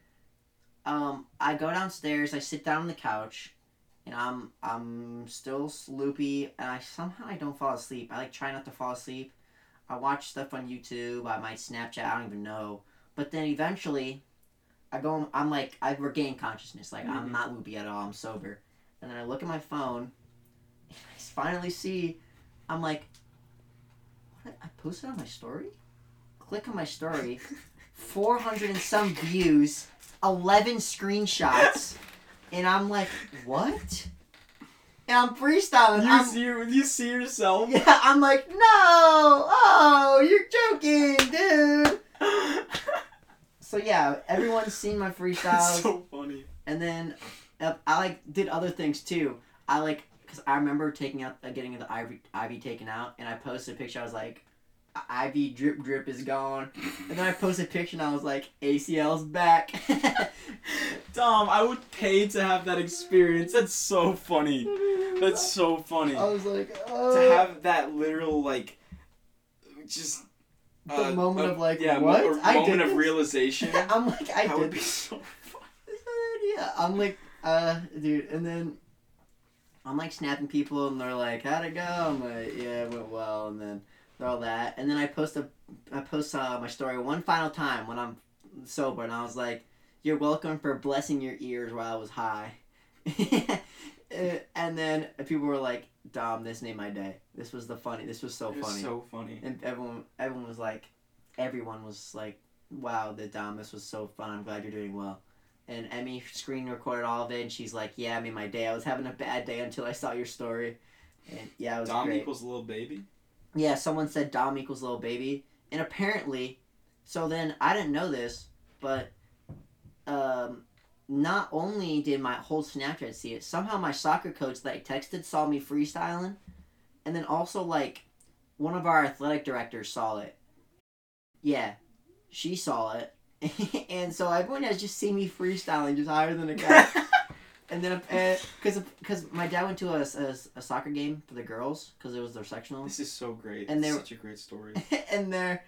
um, I go downstairs, I sit down on the couch, and I'm I'm still loopy, and I somehow I don't fall asleep. I like try not to fall asleep. I watch stuff on YouTube. I might Snapchat. I don't even know. But then eventually, I go. I'm like I regain consciousness. Like I'm Mhm. not loopy at all. I'm sober. And then I look at my phone. And I finally see. I'm like, what? I posted on my story. Click on my story. 400 and some views, 11 screenshots, and I'm like, what? And I'm freestyling. You I'm, see, you see yourself. *laughs* yeah, I'm like, no! Oh, you're joking, dude! So yeah, everyone's seen my *laughs* freestyles, That's so funny. and then uh, I like did other things too. I like because I remember taking out, uh, getting the ivy, ivy taken out, and I posted a picture. I was like, "Ivy drip drip is gone," and then I posted a picture, and I was like, "ACL's back." *laughs* Dom, I would pay to have that experience. That's so funny. That's so funny. I was like, to oh. have that literal like, just The uh, moment a- of, like, yeah, what? mo- a I moment did of this? realization. *laughs* I'm like, I that did would be so fun. That's my idea. I'm like, uh, dude, and then I'm like snapping people, and they're like, "How'd it go?" I'm like, "Yeah, it went well," and then all that, and then I post a, I post uh, my story one final time when I'm sober, and I was like, "You're welcome for blessing your ears while I was high," *laughs* Uh, and then people were like, "Dom, this made my day. This was the funny. This was so It was funny." so funny. and everyone, everyone was like, everyone was like, "Wow, the Dom, this was so fun. I'm glad you're doing well." And Emmy screen recorded all of it, and she's like, "Yeah, I made my day. I was having a bad day until I saw your story." And yeah, it was Dom great. equals little baby. Yeah, someone said Dom equals little baby, and apparently, so then I didn't know this, but um, not only did my whole Snapchat see it, somehow my soccer coach that I texted saw me freestyling, and then also like one of our athletic directors saw it. Yeah, she saw it, *laughs* and so everyone has just seen me freestyling just higher than a *laughs* guy. And then, uh, because because my dad went to a, a, a soccer game for the girls because it was their sectional, This is so great. And And they were- such a great story. *laughs* and they're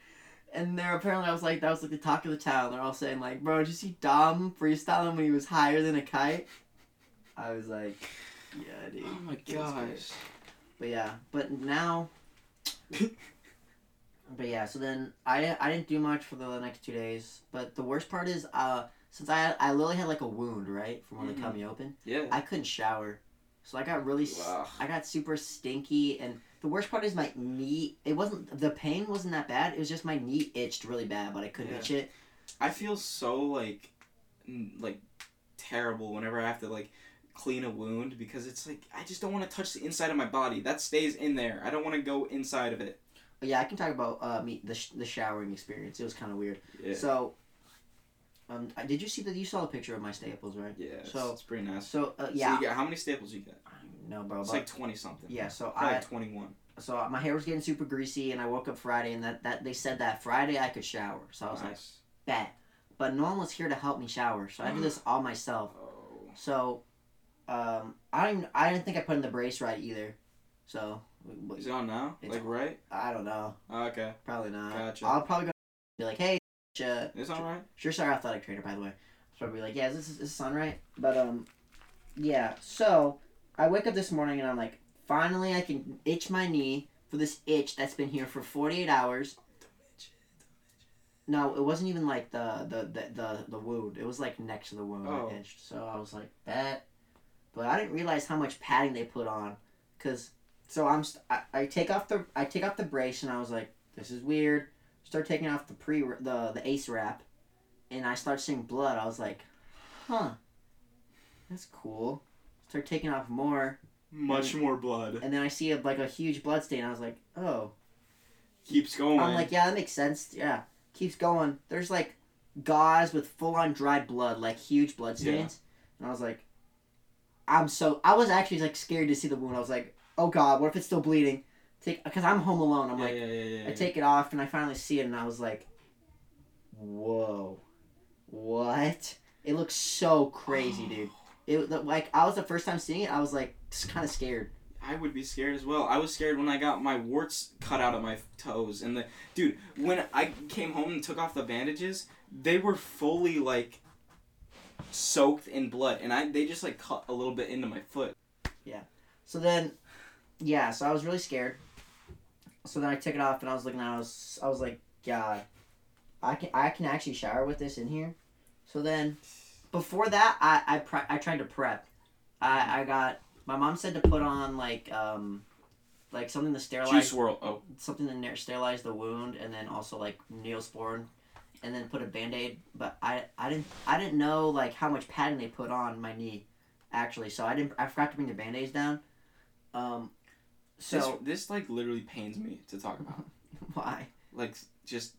and they're apparently I was like that was like the talk of the town. They're all saying like, "Bro, did you see Dom freestyling when he was higher than a kite?" I was like, "Yeah, dude." Oh my it was great." gosh. But yeah, but now. But yeah, so then I I didn't do much for the next two days. But the worst part is, uh, since I I literally had like a wound right from when Mhm. they cut me open, Yeah. I couldn't shower, so I got really Wow. I got super stinky, and the worst part is my knee. It wasn't the pain wasn't that bad. It was just my knee itched really bad, but I couldn't Yeah. itch it. I feel so like, like, terrible whenever I have to like clean a wound because it's like I just don't want to touch the inside of my body. That stays in there. I don't want to go inside of it. Yeah, I can talk about uh me the sh- the showering experience. It was kind of weird. Yeah. So, um, I- did you see that? You saw a picture of my staples, right? yeah. It's, so- it's pretty nice. So uh, So yeah, you get, how many staples you get? no, bro. It's But, like twenty something. yeah, so Probably I like twenty one. so my hair was getting super greasy, and I woke up Friday, and that, that they said that Friday I could shower. So I was like, Nice. bet. But no one was here to help me shower, so I did this *gasps* all myself. Oh. So, um, I don't. Even, I didn't think I put in the brace right either. So, Is it on now? It's like right? I don't know. Oh, okay. Probably not. Gotcha. I'll probably go be like, hey, uh, It's all right. Sure, sorry, athletic trainer, by the way. So I'd be like, yeah, is this, is this sun right? But, um, yeah, so I wake up this morning and I'm like, finally I can itch my knee for this itch that's been here for 48 hours. No, it wasn't even like the, the, the, the, the wound. It was like next to the wound Oh. I itched. So I was like, bet. But I didn't realize how much padding they put on. Cause, so I'm, st- I, I take off the, I take off the brace and I was like, this is weird. Start taking off the pre, the, the ace wrap and I start seeing blood. I was like, huh, that's cool. Start taking off more, Much more blood. and then I see a, like a huge blood stain. I was like, oh. Keeps going. I'm like, yeah, that makes sense. Yeah, keeps going. There's like gauze with full on dried blood, like huge blood Yeah. stains, and I was like, I'm so. I was actually like scared to see the wound. I was like, oh god, what if it's still bleeding? Take because I'm home alone. I'm yeah, like, yeah, yeah, I take it off and I finally see it and I was like, whoa, what? It looks so crazy, dude. *sighs* It like I was the first time seeing it. I was like just kind of scared. I would be scared as well. I was scared when I got my warts cut out of my toes, and the dude when I came home and took off the bandages, they were fully like soaked in blood, and I they just like cut a little bit into my foot. Yeah. So then, yeah. So I was really scared. So then I took it off and I was looking. At it, I was I was like, God, I can I can actually shower with this in here. So then, before that, I I pre- I tried to prep. I I got my mom said to put on like um like something to sterilize Juice swirl. Oh, something to sterilize the wound and then also like neosporin and then put a band-aid but I, I didn't I didn't know like how much padding they put on my knee actually so I didn't I forgot to bring the band-aids down um so this, this like literally pains me to talk about. *laughs* why like just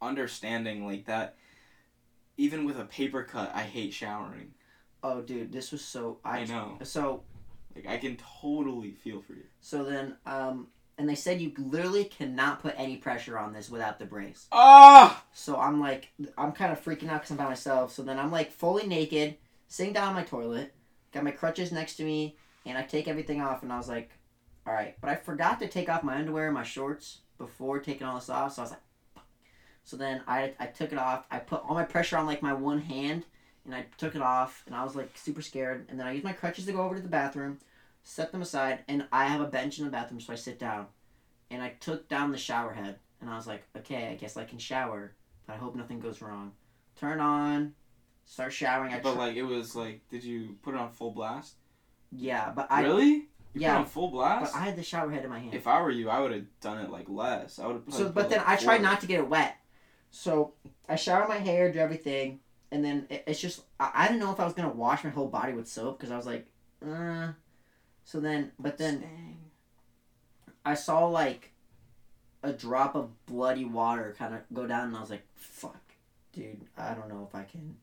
understanding like that. Even with a paper cut, I hate showering. oh dude this was so I I, know. so Like I can totally feel for you. so then um and they said you literally cannot put any pressure on this without the brace Ah! So I'm like, I'm kind of freaking out because I'm by myself. So then I'm like fully naked, sitting down on my toilet, got my crutches next to me, and I take everything off. And I was like, all right. But I forgot to take off my underwear and my shorts before taking all this off. So I was like, Fuck. so then I, I took it off. I put all my pressure on like my one hand, and I took it off. And I was like super scared. And then I used my crutches to go over to the bathroom, set them aside, and I have a bench in the bathroom, so I sit down. And I took down the shower head, and I was like, okay, I guess I can shower but I hope nothing goes wrong. Turn on, start showering. I But tr- like it was like, did you put it on full blast? yeah, but I really? You yeah, put it on full blast? but I had the shower head in my hand. if I were you, I would have done it like less. I would have. so, but then I tried not to get it wet. So I shower my hair, do everything, and then it, it's just I, I didn't know if I was gonna wash my whole body with soap because I was like, uh. So then, but then Dang. I saw like a drop of bloody water kind of go down, and I was like, "Fuck, dude, I don't know if I can.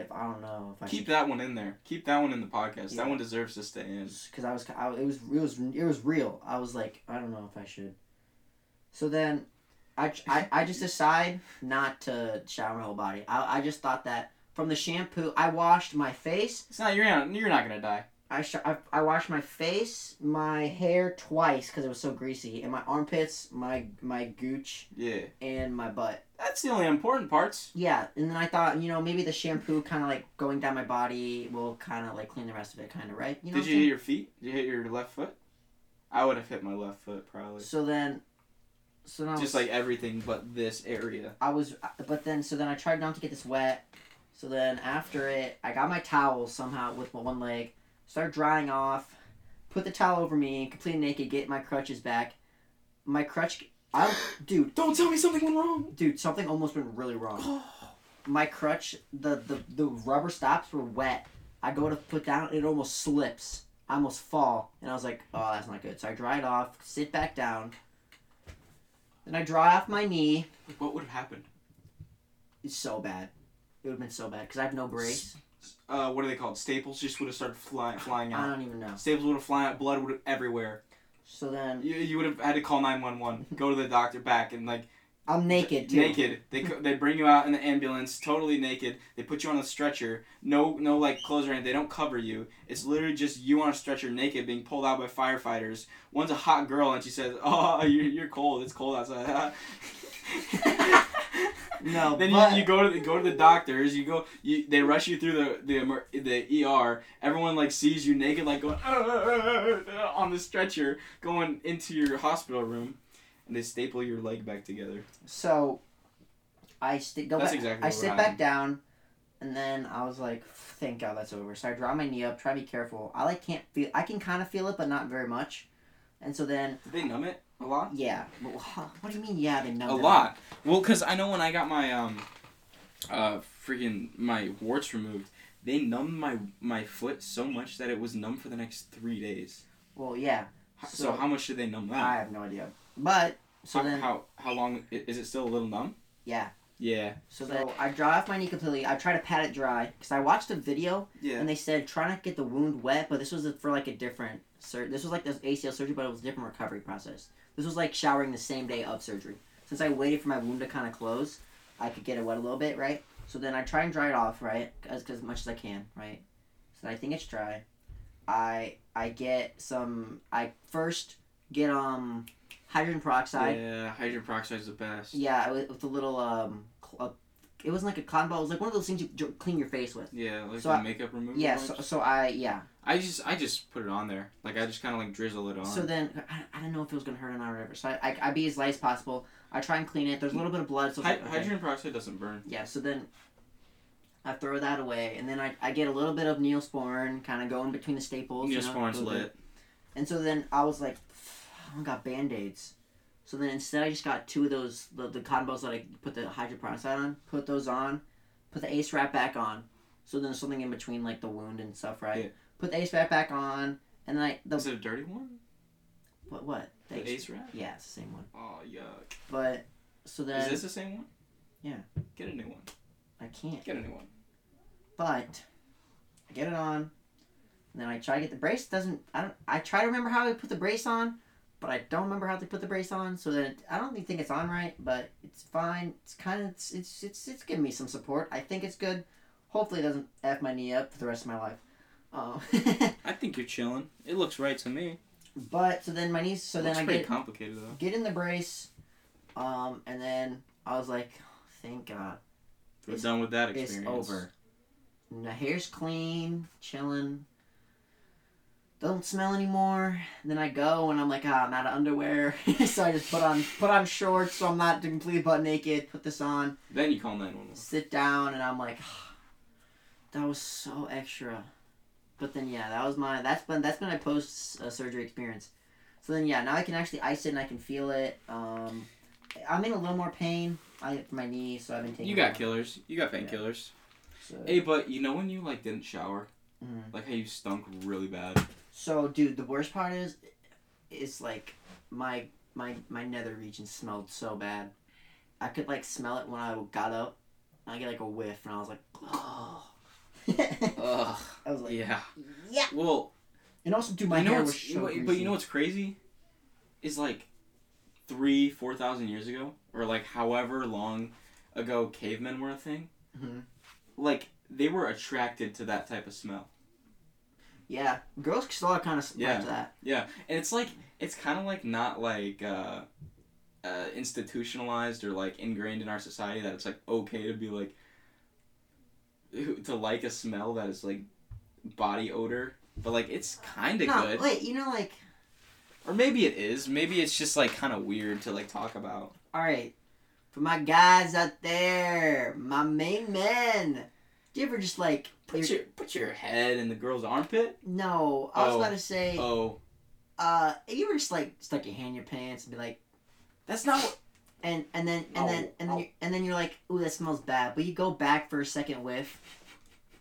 If I don't know if I Keep that one in there. Keep that one in the podcast. Yeah. That one deserves to stay in. because I was, I, it was, it was, it was real. I was like, I don't know if I should. So then, I, I, I just decide not to shower my whole body. I, I just thought that from the shampoo, I washed my face. It's not. You're not. You're not gonna die. I, sh- I, I washed my face, my hair twice because it was so greasy, and my armpits, my my gooch, Yeah. and my butt. That's the only important parts. Yeah, and then I thought, you know, maybe the shampoo kind of like going down my body will kind of like clean the rest of it, kind of right. You know Did you hit your feet? Did you hit your left foot? I would have hit my left foot probably. So then, so then I Just was- like everything but this area. I was, but then so then I tried not to get this wet. So then after it, I got my towel somehow with my one leg, started drying off, put the towel over me, completely naked, get my crutches back. My crutch, I, *gasps* dude, Don't tell me something went wrong. dude, something almost went really wrong. Oh. My crutch, the the the rubber stops were wet. I go to put down, it almost slips. I almost fall, and I was like, oh, that's not good. So I dry it off, sit back down. Then I dry off my knee. what would have happened? It's so bad. It would have been so bad because I have no brace. Uh, what are they called? Staples just would have started flying flying out. I don't even know. Staples would have flying out. Blood would have everywhere. So then You, you would have had to call nine one one. Go to the doctor back and like I'm naked too. naked. They they bring you out in the ambulance, totally naked. They put you on a stretcher. No no like clothes or anything. They don't cover you. It's literally just you on a stretcher, naked, being pulled out by firefighters. One's a hot girl, and she says, "Oh, *laughs* you're, you're cold. It's cold outside." *laughs* *laughs* No, then but- you, you go to the, go to the doctors. You go. You they rush you through the the the ER. Everyone like sees you naked, like going *laughs* on the stretcher, going into your hospital room, and they staple your leg back together. So, I st- go That's back. exactly I sit back down, and then I was like, "Thank God that's over." So I draw my knee up. Try to be careful. I like can't feel. I can kind of feel it, but not very much. And so then, Did they numb it a lot? yeah. But wha- What do you mean? Yeah, they A lot. Well, cause I know when I got my um, uh, freaking my warts removed, they numbed my my foot so much that it was numb for the next three days. Well, yeah. So, So- how much did they numb that? I have no idea. But so how, then, how how long is it still a little numb? yeah. Yeah. So then I dry off my knee completely. I try to pat it dry because I watched a video Yeah. and they said try not to get the wound wet, but this was for like a different sur- This was like this ACL surgery, but it was a different recovery process. This was like showering the same day of surgery. Since I waited for my wound to kind of close, I could get it wet a little bit, right? So then I try and dry it off, right, as, as much as I can, right. So I think it's dry. I I get some. I first get um hydrogen peroxide. yeah, hydrogen peroxide is the best. Yeah, with, with a little um. Cl- uh, it wasn't like a cotton ball. It was like one of those things you j- clean your face with. Yeah, like So the I- makeup remover. Yeah, so, so I yeah. I just I just put it on there. Like I just kind of like drizzle it on. So then I, I didn't know if it was gonna hurt or not or whatever. So I, I I be as light as possible. I try and clean it. There's a little bit of blood. So Hy- like, okay. hydrogen peroxide doesn't burn. Yeah. So then I throw that away, and then I, I get a little bit of Neosporin, kind of going between the staples. you know, Neosporin's bit. lit. And so then I was like, I got band aids. So then instead I just got two of those the, the cotton balls that I put the hydrogen peroxide on, put those on, put the ace wrap back on. So then there's something in between like the wound and stuff, right? Yeah. Put the ace wrap back on, and then I the Is it a dirty one? what what The ace wrap? Yeah, it's the same one. Oh yuck. But so then Is this the same one? Yeah. Get a new one. I can't. Get a new one. But I get it on, and then I try to get the brace. Doesn't I don't I try to remember how I put the brace on, but I don't remember how to put the brace on. So then I don't think it's on right, but it's fine. It's kind of it's it's it's, it's giving me some support. I think it's good. Hopefully it doesn't f my knee up for the rest of my life. Um, *laughs* I think you're chilling. It looks right to me. but so then my knees. So then looks I get complicated though. get in the brace, um, and then I was like, thank God. We're It's- done with that experience. It's over. The hair's clean, chilling. Don't smell anymore. And then I go and I'm like, ah, I'm out of underwear. *laughs* so I just put on put on shorts so I'm not completely butt naked. Put this on, Then you call 911. sit down, and I'm like, ah, that was so extra. But then yeah, that was my that's been that's been my post uh, surgery experience. So then yeah, now I can actually ice it and I can feel it. Um, I'm in a little more pain. I my knee, so I've been taking. You got killers. You got painkillers. so- Hey, but you know when you like didn't shower, Mhm. like how you stunk really bad. So, dude, the worst part is, is like my my my nether region smelled so bad. I could like smell it when I got up. I get like a whiff, and I was like, oh. Ugh. *laughs* I was like, Yeah. yeah. Well, And also, dude, my you know hair was so but you know what's crazy? Is like three, four thousand years ago, or like however long ago cavemen were a thing. Mhm. Like they were attracted to that type of smell. Yeah, girls still are kind of Yeah. like that. Yeah, and it's like it's kind of like not like uh, uh, institutionalized or like ingrained in our society that it's like okay to be like to like a smell that is like body odor, but like it's kind of no, good. wait, you know, like, Or maybe it is. Maybe it's just like kind of weird to like talk about. all right, for my guys out there, my main men, do you ever just like, Put your put your head in the girl's armpit. no, I was Oh. about to say, Oh, uh, you ever just like stuck your hand in your pants and be like, that's not what. and and then and then No, and then no. you, and then you're like, ooh, that smells bad. But you go back for a second whiff.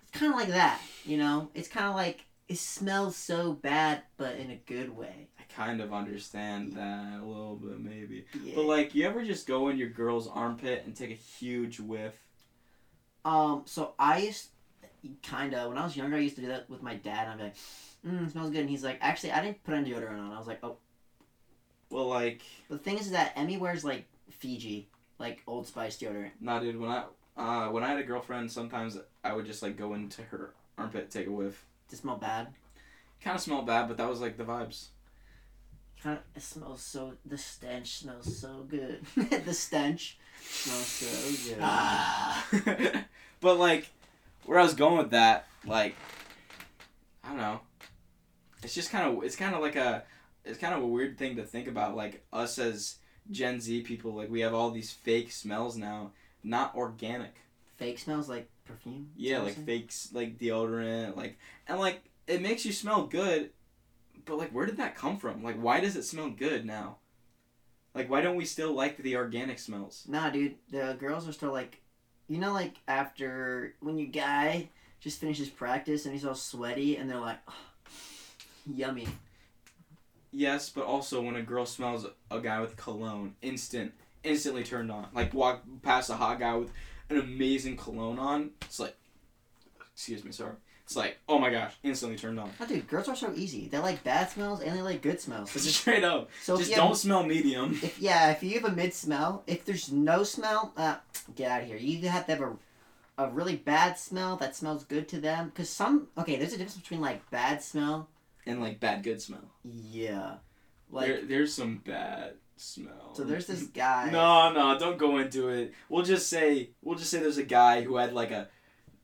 It's kind of like that, you know. It's kind of like it smells so bad, but in a good way. I kind of understand that a little bit, maybe. Yeah. But like, you ever just go in your girl's armpit and take a huge whiff? um, so I used kind of when I was younger, I used to do that with my dad. I'd be like, mm, it smells good, and he's like, actually, I didn't put any deodorant on. I was like, oh. Well, like, the thing is that Emmy wears like Fiji, like Old Spice deodorant. nah, dude. When I uh, when I had a girlfriend, sometimes I would just like go into her armpit, take a whiff. It smell bad? Kind of smelled bad, but that was like the vibes. kind of it smells so the stench smells so good. *laughs* the stench smells so good. Ah. *laughs* but like, where I was going with that, like, I don't know. It's just kind of it's kind of like a it's kind of a weird thing to think about. Like us as Gen Z people, like we have all these fake smells now, not organic. Fake smells like perfume. Yeah, like fakes, like deodorant, like and like it makes you smell good, but like where did that come from? Like why does it smell good now? Like why don't we still like the organic smells? Nah, dude, the girls are still like, you know, like after when your guy just finishes practice and he's all sweaty and they're like, yummy. Yes, but also when a girl smells a guy with cologne, instant, instantly turned on. Like walk past a hot guy with an amazing cologne on, it's like, excuse me, sorry. It's like, oh my gosh, instantly turned on. Oh, dude, girls are so easy. They like bad smells and they like good smells. Just, Straight up, so just don't have, smell medium. if yeah, if you have a mid smell, if there's no smell, uh, get out of here. You have to have a a really bad smell that smells good to them, because some okay, there's a difference between like bad smell, And like bad good smell. yeah, like there, there's some bad smell. so there's this guy. No, no, don't go into it. We'll just say we'll just say there's a guy who had like a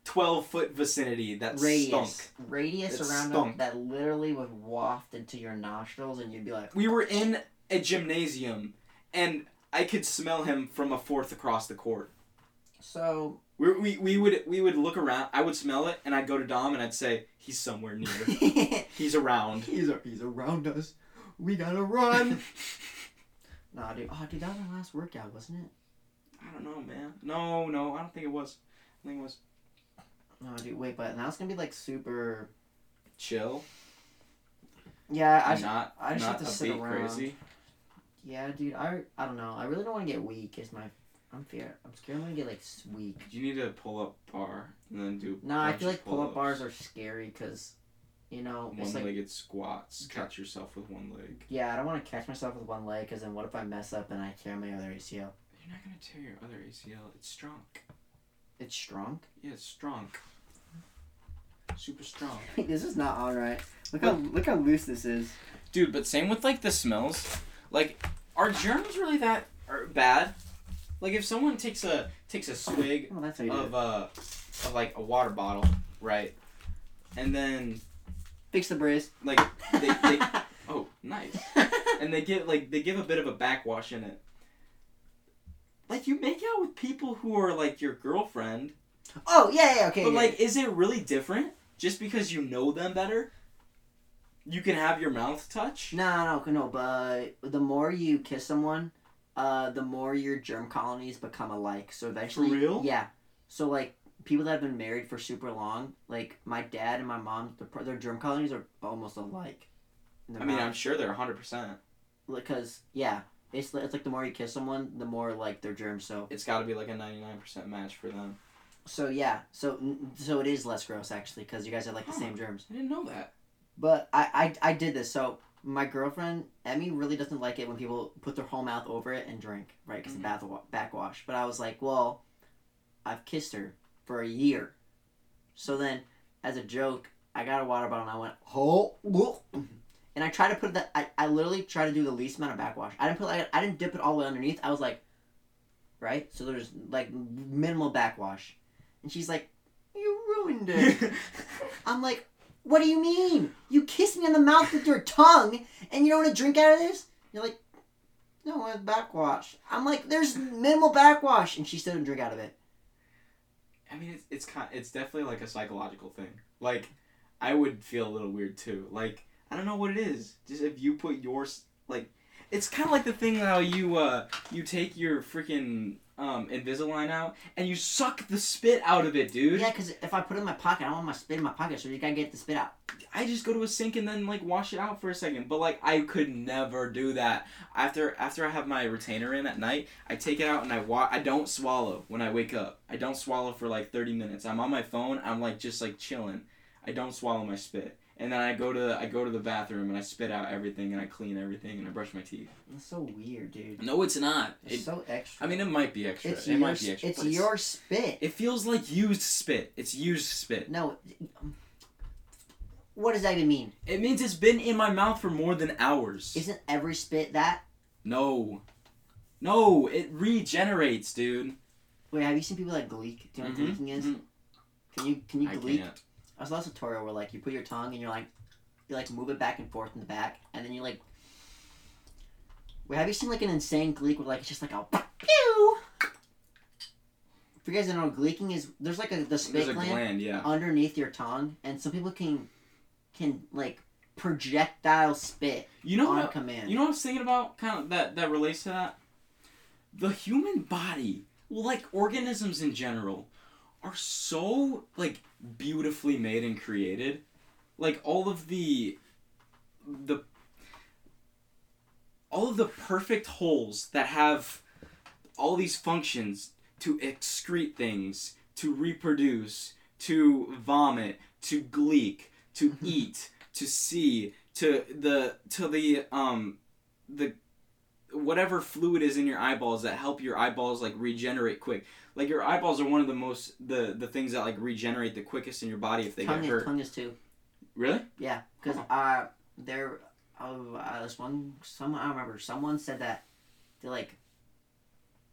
twelve foot vicinity that radius stunk. radius It around stunk. them that literally would waft into your nostrils and you'd be like We were in a gymnasium and I could smell him from a fourth across the court. so We, we, we would we would look around. I would smell it, and I'd go to Dom, and I'd say, "He's somewhere near. *laughs* He's around." he's he's around us we gotta run *laughs* nah dude oh dude that was our last workout wasn't it I don't know, man. No, no, I don't think it was. I think it was no dude wait but now it's gonna be like super chill. yeah I just, not I just not have to a sit around. crazy. yeah dude I I don't know I really don't want to get weak is my I'm fear I'm scared I'm gonna get like weak You need to pull up bar and then do. no I feel like pull up bars are scary because you know one like legged squats. Catch yourself with one leg. Yeah, I don't want to catch myself with one leg because then what if I mess up and I tear my other ACL? You're not gonna tear your other ACL. It's strong. It's strong. Yeah, it's strong. Super strong. *laughs* this is not on right. Look how look how loose this is. Dude, but same with like the smells. Like, are germs really that are bad? Like, if someone takes a takes a swig Oh, that's how you do of uh of like a water bottle, right, and then Fix the brace. like they, they *laughs* oh nice, *laughs* and they get like they give a bit of a backwash in it. Like you make out with people who are like your girlfriend, oh yeah, yeah, okay. but yeah. like, is it really different just because you know them better? You can have your mouth touch. no, no, no, no. But the more you kiss someone, uh, the more your germ colonies become alike. So eventually, for real? Yeah. So like people that have been married for super long, like my dad and my mom, their, their germ colonies are almost alike. I mean, mouth. I'm sure they're hundred percent. because yeah, it's it's like the more you kiss someone, the more like their germs. So It's got to be like a ninety nine percent match for them. so yeah, so so it is less gross actually because you guys have like the Huh. same germs. I didn't know that. But I, I I did this. So my girlfriend Emmy really doesn't like it when people put their whole mouth over it and drink, right? Because Mhm. the bath backwash. But I was like, well, I've kissed her for a year, so then as a joke, I got a water bottle and I went oh. Whoa," And I tried to put that. I, I literally tried to do the least amount of backwash. I didn't put like I didn't dip it all the way underneath. I was like, right. So there's like minimal backwash, and she's like, "You ruined it." *laughs* I'm like, what do you mean? You kissed me on the mouth with your tongue and you don't want to drink out of this? You're like, no, it's backwash. I'm like, there's minimal backwash. And she still didn't drink out of it. I mean, it's it's kind it's definitely like a psychological thing. Like, I would feel a little weird too. Like, I don't know what it is. Just if you put yours like, it's kind of like the thing how you uh you take your freaking um Invisalign out and you suck the spit out of it, dude. Yeah, because if I put it in my pocket, I want my spit in my pocket, so you gotta get the spit out. I just go to a sink and then like wash it out for a second. But like I could never do that. After after I have my retainer in at night, I take it out and I wa- I don't swallow when I wake up. I don't swallow for like 30 minutes. I'm on my phone. I'm like just like chilling. I don't swallow my spit. And then I go to I go to the bathroom and I spit out everything and I clean everything and I brush my teeth. That's so weird, dude. No, it's not. It's It, so extra. I mean, it might be extra. it's it your, might be extra. it's your spit. It feels like used spit. It's used spit. no, What does that even mean? It means it's been in my mouth for more than hours. Isn't every spit that? no. No, it regenerates, dude. Wait, have you seen people that gleek? Do you know what Mhm, gleeking is? mhm. Can you can you I gleek? can't. I saw this tutorial where like you put your tongue and you're like you like move it back and forth in the back and then you like Wait, have you seen like an insane gleek where like it's just like a pew? If you guys don't know, gleeking is there's like a the spit gland gland, yeah. underneath your tongue, and some people can can like projectile spit You know on what? command. You know what I was thinking about? Kind of that that relates to that. The human body, well, like organisms in general, are so like beautifully made and created. Like all of the the all of the perfect holes that have all these functions to excrete things, to reproduce, to vomit, to gleek, to *laughs* eat, to see, to the to the um the whatever fluid is in your eyeballs that help your eyeballs like regenerate quick. Like your eyeballs are one of the most the the things that like regenerate the quickest in your body if they tongue get is, hurt. tongue is too. Really? Yeah, because uh, there, uh, uh, this one, someone I don't remember. Someone said that they like,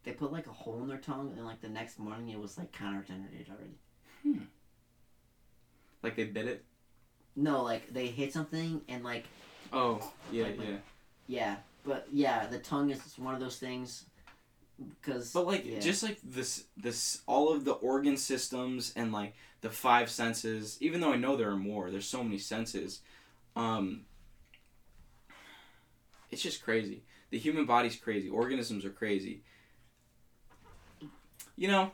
they put like a hole in their tongue, and like the next morning it was like kind of regenerated already. Like they bit it? No, like they hit something, and like Oh, yeah, Like- like- yeah. yeah, but yeah, the tongue is one of those things. Because But like yeah. just like this this all of the organ systems and like the five senses, even though I know there are more, there's so many senses. Um it's just crazy. The human body's crazy. Organisms are crazy. You know,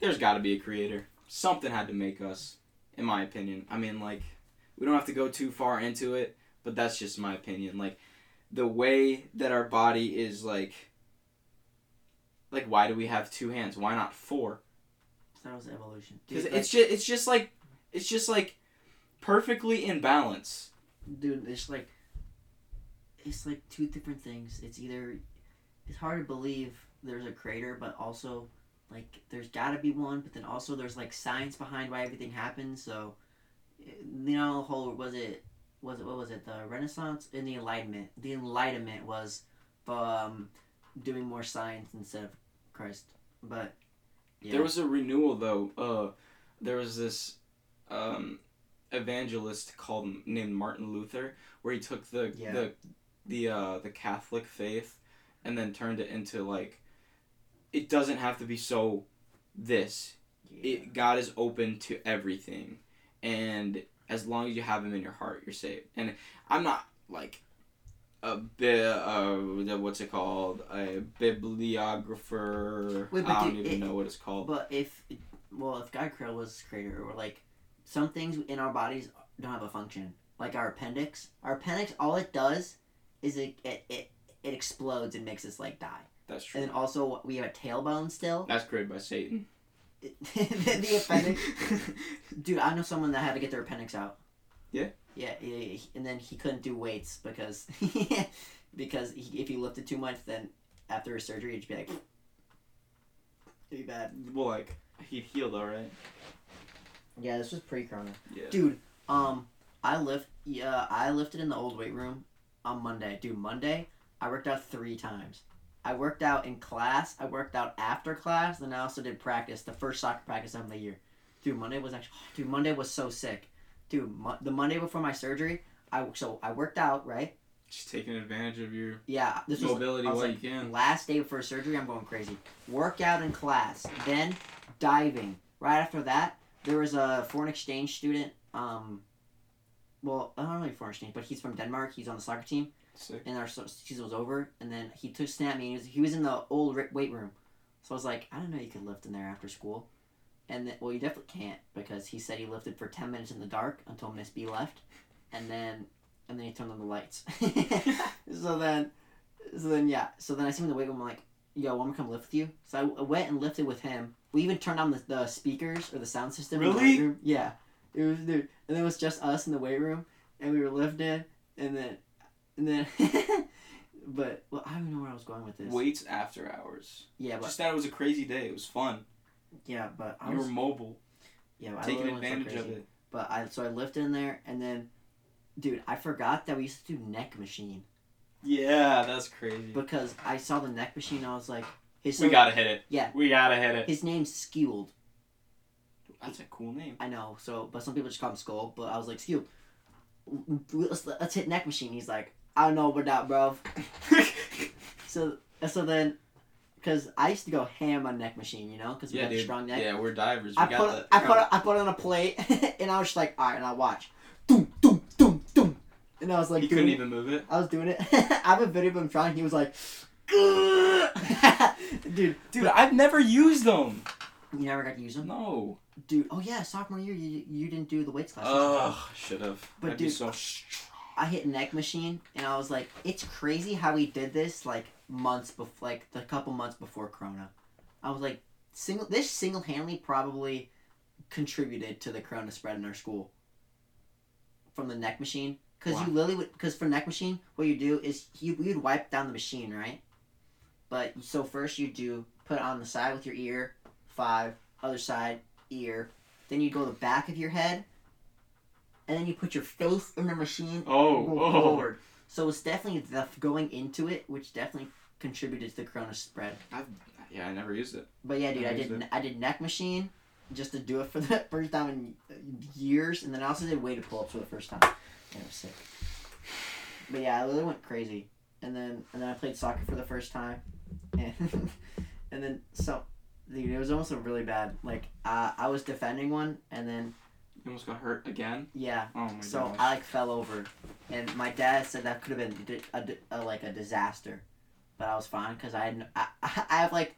there's got to be a creator. Something had to make us, in my opinion. I mean, like, we don't have to go too far into it, but that's just my opinion. Like, the way that our body is, like, like, why do we have two hands? Why not four? that was evolution. Because Dude, it's just, it's just like, it's just like, perfectly in balance. dude, it's like, it's like two different things. It's either, it's hard to believe there's a creator, but also, like, there's got to be one. But then also, there's like science behind why everything happens. So, you know, the whole was it, was it what was it? The Renaissance and the Enlightenment. The Enlightenment was, um, doing more science instead of Christ. But yeah. There was a renewal though. Uh, there was this um, evangelist called named Martin Luther, where he took the Yeah. the the uh, the Catholic faith and then turned it into like it doesn't have to be so this. yeah. It God is open to everything, and as long as you have Him in your heart, you're saved. And I'm not like a bit uh what's it called a bibliographer. Wait, but I don't dude, even it- know what it's called. But if, well, if God created was creator, or like some things in our bodies don't have a function, like our appendix. Our appendix, all it does is it it it, it explodes and makes us like die. That's true. And then also we have a tailbone still. That's created by Satan. *laughs* the appendix, *laughs* dude. I know someone that had to get their appendix out. Yeah? Yeah, he- he- and then he couldn't do weights because *laughs* because he, if he lifted too much, then after his surgery, he'd be like it'd be bad. well, like he healed, all right. Yeah, this was pre-corona. Yeah. Dude, um, I lift. Yeah, I lifted in the old weight room on Monday. Dude, Monday I worked out three times. I worked out in class. I worked out after class. Then I also did practice, the first soccer practice of the year. Dude, Monday was actually. Dude, Monday was so sick. Dude, mo- the Monday before my surgery, I so I worked out right. Just taking advantage of your Yeah, this was mobility was while like, you can. last day before surgery. I'm going crazy. Workout in class, then diving. Right after that, there was a foreign exchange student. Um, well, I don't know if foreign exchange, but he's from Denmark. He's on the soccer team, Sick. and our season was over. And then he took snap me. And he was he was in the old weight room, so I was like, I don't know you could lift in there after school. And then, well, you definitely can't because he said he lifted for ten minutes in the dark until Miss B left, and then and then he turned on the lights. *laughs* so then, so then yeah. So then I see him in the weight room. I'm like, yo, i want me to come lift with you? So I, went and lifted with him. We even turned on the, the speakers or the sound system. in the Really? weight room. Yeah. It was dude, and it was just us in the weight room, and we were lifting, and then, and then, *laughs* but well, I don't even know where I was going with this. Weights after hours. Yeah, but Just that it was a crazy day. It was fun. Yeah, but I You was were mobile, yeah, taking advantage of it. But I so I lifted in there, and then dude, I forgot that we used to do neck machine Yeah, that's crazy. because I saw the neck machine. I was like, his we gotta hit it. Yeah. We gotta hit it. his name's Skewed. That's a cool name. I know. So, but some people just call him Skull. But I was like, Skewed, let's let's hit neck machine. He's like, I don't know about that, bro. So so then, because I used to go ham on neck machine, you know, because we yeah, had a strong neck. Yeah, we're divers. We I got put the. I put I put on a plate, *laughs* and I was just like, all right, and I watch, doom doom doom doom, and I was like, He couldn't even move it. I was doing it. *laughs* I have a video of him trying. He was like, *laughs* dude, Dude, I've never used them. you never got to use them, No. dude. Oh yeah, sophomore year, you you didn't do the weights class. Ugh, should have. But I'd dude- so. I hit neck machine, and I was like, it's crazy how we did this like months before, like the couple months before Corona. I was like, single this single handedly probably contributed to the Corona spread in our school. From the neck machine, because you literally would, because for neck machine, what you do is you you'd wipe down the machine, right? But so first you do put it on the side with your ear, five, other side, ear. Then you go the back of your head, and then you put your face in the machine Oh, go oh. forward. So it's definitely the going into it, which definitely contributed to the Corona spread. Yeah, I never used it. But yeah, dude, I used did I did neck machine just to do it for *laughs* the first time in years, and then I also did weighted pull ups for the first time. And it was sick. But yeah, I literally went crazy, and then and then I played soccer for the first time, *laughs* and and then so. Dude, it was almost a really bad. Like, uh, I was defending one, and then You almost got hurt again. yeah, Oh my so. I like fell over, and my dad said that could have been di- a, di- a, like a disaster, but I was fine because I, had n- I *laughs* I have like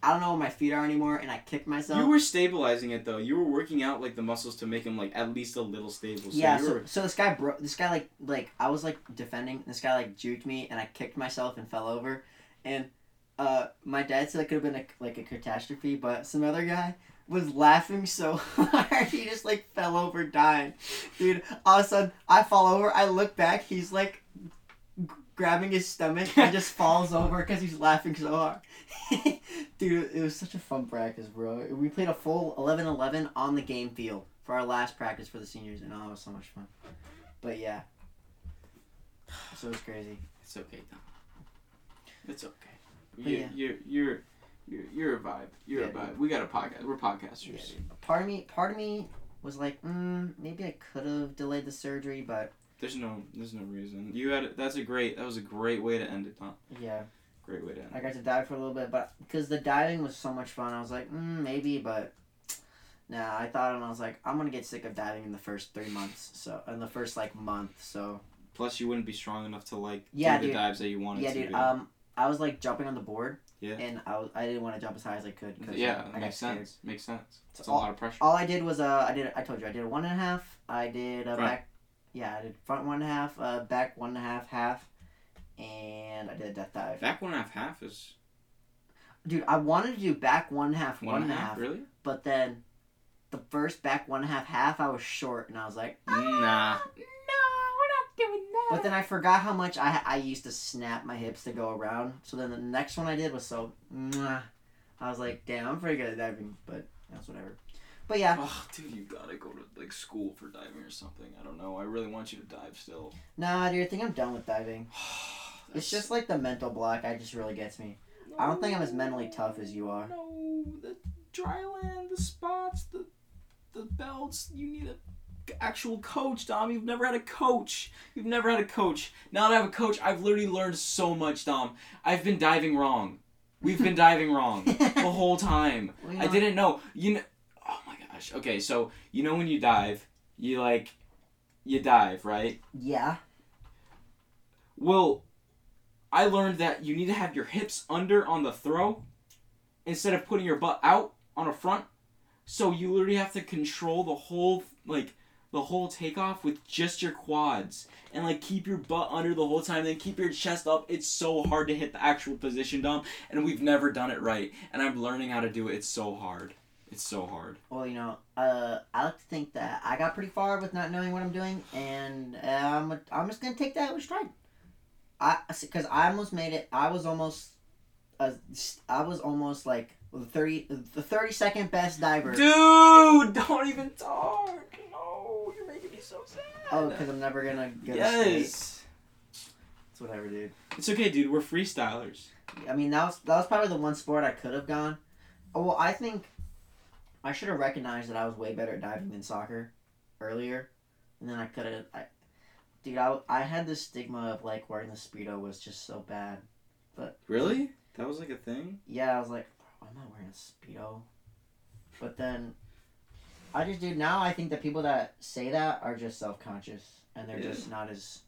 I don't know where my feet are anymore, and I kicked myself. you were stabilizing it though. You were working out like the muscles to make them like at least a little stable. So yeah, you so, were so this guy broke. This guy like like I was like defending. This guy like juked me, and I kicked myself and fell over, and uh my dad said it could have been a, like a catastrophe, but some other guy was laughing so *laughs* hard he just like fell over dying, dude. All of a sudden I fall over. I look back. He's like g- grabbing his stomach and just *laughs* falls over because he's laughing so hard. *laughs* Dude, it was such a fun practice, bro. We played a full 11-11 on the game field for our last practice for the seniors, and oh, it was so much fun. But yeah, *sighs* so it was crazy. It's okay, Dom. It's okay. But You, yeah. You're you're you're you're a vibe. You're Yeah, a vibe. dude. We got a podcast. We're podcasters. Yeah. Part of me, part of me was like, mm, maybe I could have delayed the surgery, but There's no there's no reason. You had that's a great that was a great way to end it, Dom. yeah, Great way to end. I got to dive for a little bit, but because the diving was so much fun, I was like, mm, maybe, but. Nah, I thought and I was like, I'm gonna get sick of diving in the first three months. So in the first like month, so Plus, you wouldn't be strong enough to like Yeah, do the dives that you wanted yeah, to. dude. do. Um, I was like jumping on the board. Yeah. And I was I didn't want to jump as high as I could. 'cause, yeah, I that got makes scared. sense. Makes sense. So It's a lot of pressure. All I did was uh I did I told you I did a one and a half. I did a Front. back. Yeah, I did front one and a half, uh, back one and a half, half, and I did a death dive. Back one and a half half is Dude, I wanted to do back one and a half, one and a half. Really? but then the first back one and a half, half, I was short, and I was like, Nah. no, we're not doing that. But then I forgot how much I I used to snap my hips to go around. So then the next one I did was so, mwah. I was like, damn, I'm pretty good at diving, but that's whatever. But yeah, Oh, dude, you gotta go to like school for diving or something. I don't know. I really want you to dive still. nah, dude, I think I'm done with diving. *sighs* It's just like the mental block. I just really gets me. I don't think I'm as mentally tough as you are. No, the dry land, the spots, the the belts. You need a actual coach, Dom. You've never had a coach. You've never had a coach. Now that I have a coach, I've literally learned so much, Dom. I've been diving wrong. We've been diving wrong *laughs* the whole time. I didn't know. You know. Oh my gosh. Okay, so you know when you dive, you like, you dive, right? Yeah. Well, I learned that you need to have your hips under on the throw instead of putting your butt out on a front. So you literally have to control the whole like the whole takeoff with just your quads and like keep your butt under the whole time then keep your chest up it's so hard to hit the actual position Dom and we've never done it right and i'm learning how to do it it's so hard it's so hard Well, you know, uh, I like to think that I got pretty far with not knowing what I'm doing, and um, I'm just gonna take that with stride. I, because I almost made it. I was almost, uh, I was almost like the thirty, the thirty second best diver. dude don't even talk so sad Oh, because I'm never gonna get a state. yes. It's whatever, dude. It's okay, dude. We're freestylers. I mean, that was that was probably the one sport I could have gone. Oh, well, I think I should have recognized that I was way better at diving than soccer earlier, and then I could have. I, dude, I, I had this stigma of like wearing the speedo was just so bad. But really? That was like a thing. Yeah, I was like, "Bro, I'm not wearing a speedo. But then, I just do now I think that people that say that are just self conscious and they're Yeah. just not as.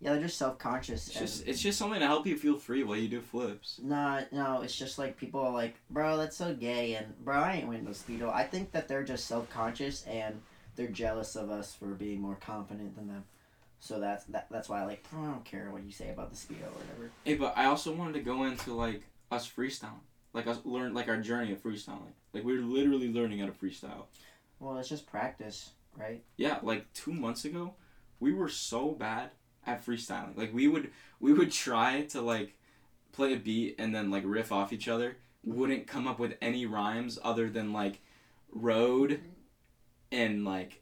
Yeah, they're just self conscious. It's just it's just something to help you feel free while you do flips. Nah, no, it's just like people are like, bro, that's so gay, and bro, I ain't wearing no speedo. I think that they're just self conscious and they're jealous of us for being more confident than them. So that's that, that's why like I don't care what you say about the speedo or whatever. Hey, but I also wanted to go into like us freestyling, like us learn like our journey of freestyling. Like we're literally learning how to freestyle. Well, it's just practice, right? Yeah, like two months ago, we were so bad at freestyling. Like we would we would try to like play a beat and then like riff off each other. Wouldn't come up with any rhymes other than like road and like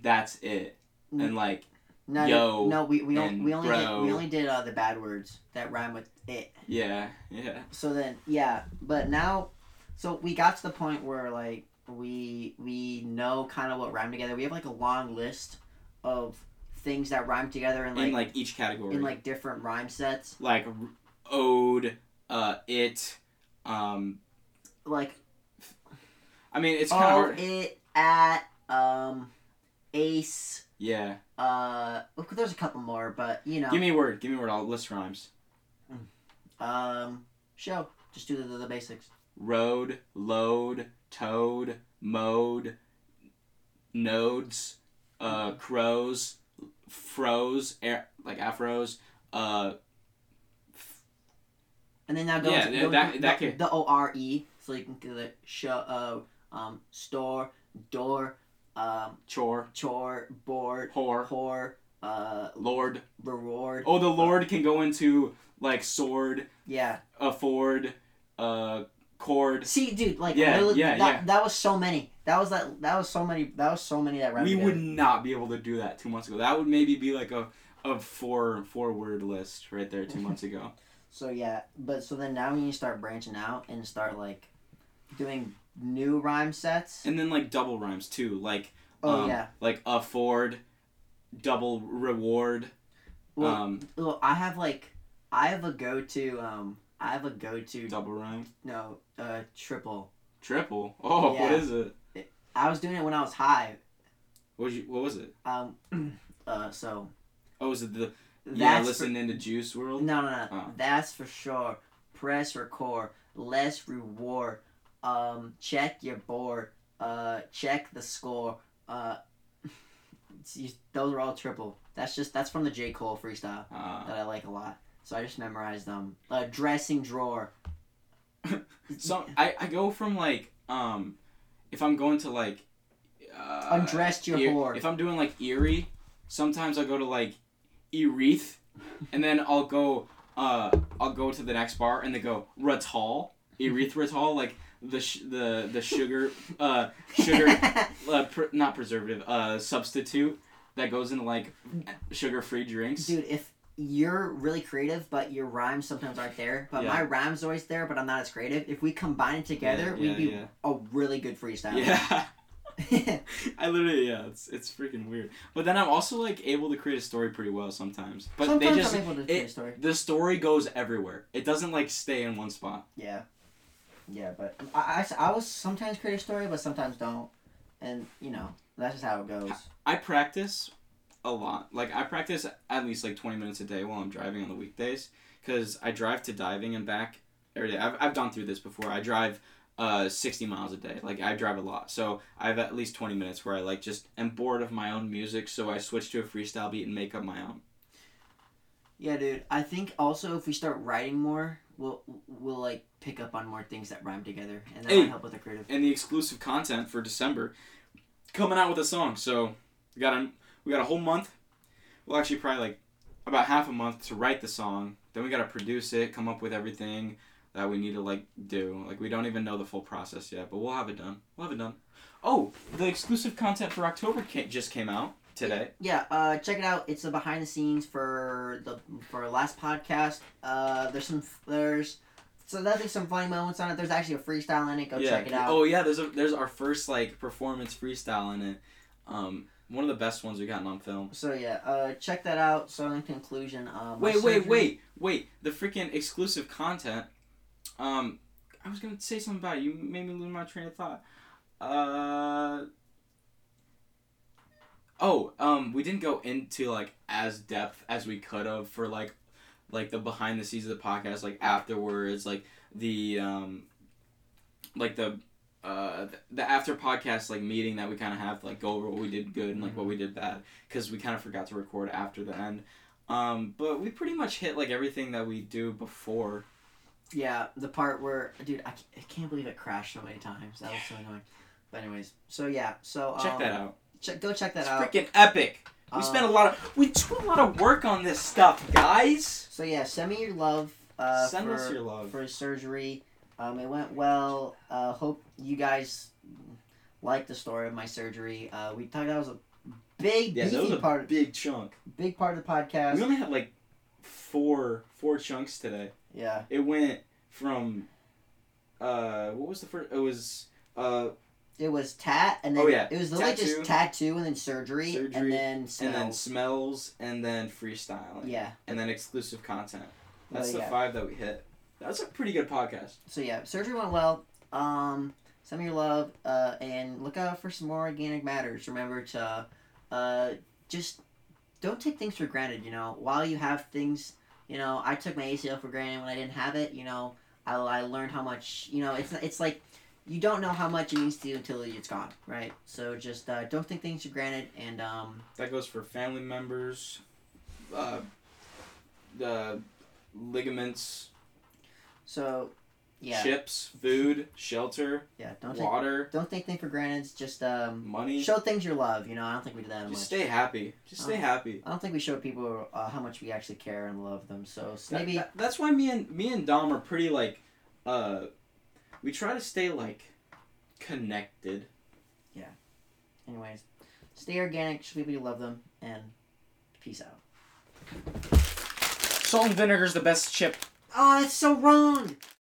that's it. And like No, Yo, no, we we, on, we only did, we only did uh, the bad words that rhyme with it. yeah, yeah. So then yeah, but now, so we got to the point where like we we know kind of what rhyme together. We have like a long list of things that rhyme together and like in like each category. in like different rhyme sets. like ode, uh, it, um. Like I mean, it's kind of hard. it at um ace Yeah. uh there's a couple more but you know Give me a word. Give me a word. I'll list rhymes. um show just do the, the, the basics Road, load, toad, mode, nodes, uh, crows, froze, air, like afros, uh, and then now go Yeah, into, go that- into that the, the O R E so you can do the show uh um store door um chore, chore board whore, whore uh lord. reward. Oh, the lord can go into like sword, yeah. afford, uh, see dude like Yeah, yeah, that, yeah. that was so many that was that that was so many that was so many that We would not be able to do that two months ago. That would maybe be like a, a four four word list right there two months ago. *laughs* So yeah, but so then now we need to start branching out and start like doing new rhyme sets. And then like double rhymes too, like Oh um, yeah. like afford, double reward. Well, um, well, I have like I have a go to um I have a go to double rhyme, no uh triple. triple. Oh, what Yeah. is it? I was doing it when I was high. What was you, what was it? Um, *clears throat* uh, so Oh, was it the yeah? for- Listen into Juice WRLD. no, no, no. Oh. That's for sure. Press record. Less reward. Um, check your board. Uh, check the score. Uh, *laughs* see, those are all triple. That's just that's from the J Cole freestyle Uh, that I like a lot. So I just memorized them. A dressing drawer. *laughs* so I, I go from like um, if I'm going to like uh, Undressed your Ear- whore. If I'm doing like Erie, sometimes I'll go to like Ereth, and then I'll go uh I'll go to the next bar and they go Ratal, erythritol, like the sh- the the sugar uh sugar *laughs* uh, pr- not preservative uh substitute that goes into like sugar free drinks. Dude, if you're really creative, but your rhymes sometimes aren't there, but Yeah. my rhymes always there, but I'm not as creative. If we combine it together, Yeah, we'd be a really good freestyle. Yeah. *laughs* *laughs* I literally yeah, it's it's freaking weird. But then I'm also like able to create a story pretty well sometimes. But Sometimes they just I'm able to create a story. the story goes everywhere. It doesn't like stay in one spot. Yeah, yeah, but I, I, I was sometimes create a story, but sometimes don't, and you know that's just how it goes. I practice a lot. Like I practice at least like 20 minutes a day while I'm driving on the weekdays cuz I drive to diving and back every day. I've I've gone through this before. I drive uh 60 miles a day. Like I drive a lot. So I have at least 20 minutes where I like just am bored of my own music, so I switch to a freestyle beat and make up my own. Yeah, dude. I think also if we start writing more, we'll we'll like pick up on more things that rhyme together, and that might help with the creative. And the exclusive content for December coming out with a song. So we got a we got a whole month. Well, actually probably like about half a month to write the song. Then we got to produce it, come up with everything that we need to like do. Like we don't even know the full process yet, but we'll have it done. We'll have it done. Oh, the exclusive content for October ca- just came out. today. Yeah, uh, check it out. It's the behind the scenes for the for our last podcast. Uh, there's some there's so there's some funny moments on it. There's actually a freestyle in it. Go yeah. check it out. Oh yeah, there's a there's our first like performance freestyle in it. Um, one of the best ones we gotten on film. So yeah, uh, check that out. So in conclusion, um, Wait, wait, surgery- wait, wait. The freaking exclusive content. Um, I was gonna say something about it. You made me lose my train of thought. Uh. Oh, um, we didn't go into like as depth as we could have for like, like the behind the scenes of the podcast, like afterwards, like the um, like the uh the after podcast like meeting that we kind of have to like go over what we did good and like what we did bad because we kind of forgot to record after the end um, but we pretty much hit like everything that we do before. Yeah, the part where, dude, I, I can't believe it crashed so many times. That was so annoying. But anyways, so yeah, so Check um, that out. Check, go check that It's out. freaking epic. We Uh, spent a lot of we do a lot of work on this stuff, guys. So yeah, send me your love. Uh, Send for, us your love. for his surgery. Um, it went well. Uh, hope you guys like the story of my surgery. Uh, we talked that was a big, Yeah, that was a part, big chunk. big part of the podcast. We only had like four four chunks today. Yeah, It went from uh what was the first? It was uh it was tat, and then Oh, yeah. it was literally Tattoo. just tattoo, and then surgery, Surgery, and then and smells. then smells and then freestyling. yeah. And then exclusive content. That's But the yeah. five that we hit. That's a pretty good podcast. So yeah, surgery went well. Um, send me your love, uh, and look out for some more organic matters. Remember to, uh, just don't take things for granted. You know, while you have things, you know, I took my ACL for granted when I didn't have it. You know, I, I learned how much. You know, it's it's like you don't know how much it means to you until it's gone, right? So just uh, don't take things for granted, and um, That goes for family members, uh, the ligaments, so yeah, chips, food, shelter, yeah, don't take water, don't take things for granted. Just um, money. show things you love. You know, I don't think we do that much. Just stay happy. Just stay Oh. happy. I don't think we show people uh, how much we actually care and love them. So s- That- maybe that- that's why me and me and Dom are pretty like, uh, we try to stay like connected. Yeah. Anyways, stay organic, show people you love them, and peace out. Salt and vinegar is the best chip Ah, oh, that's so wrong.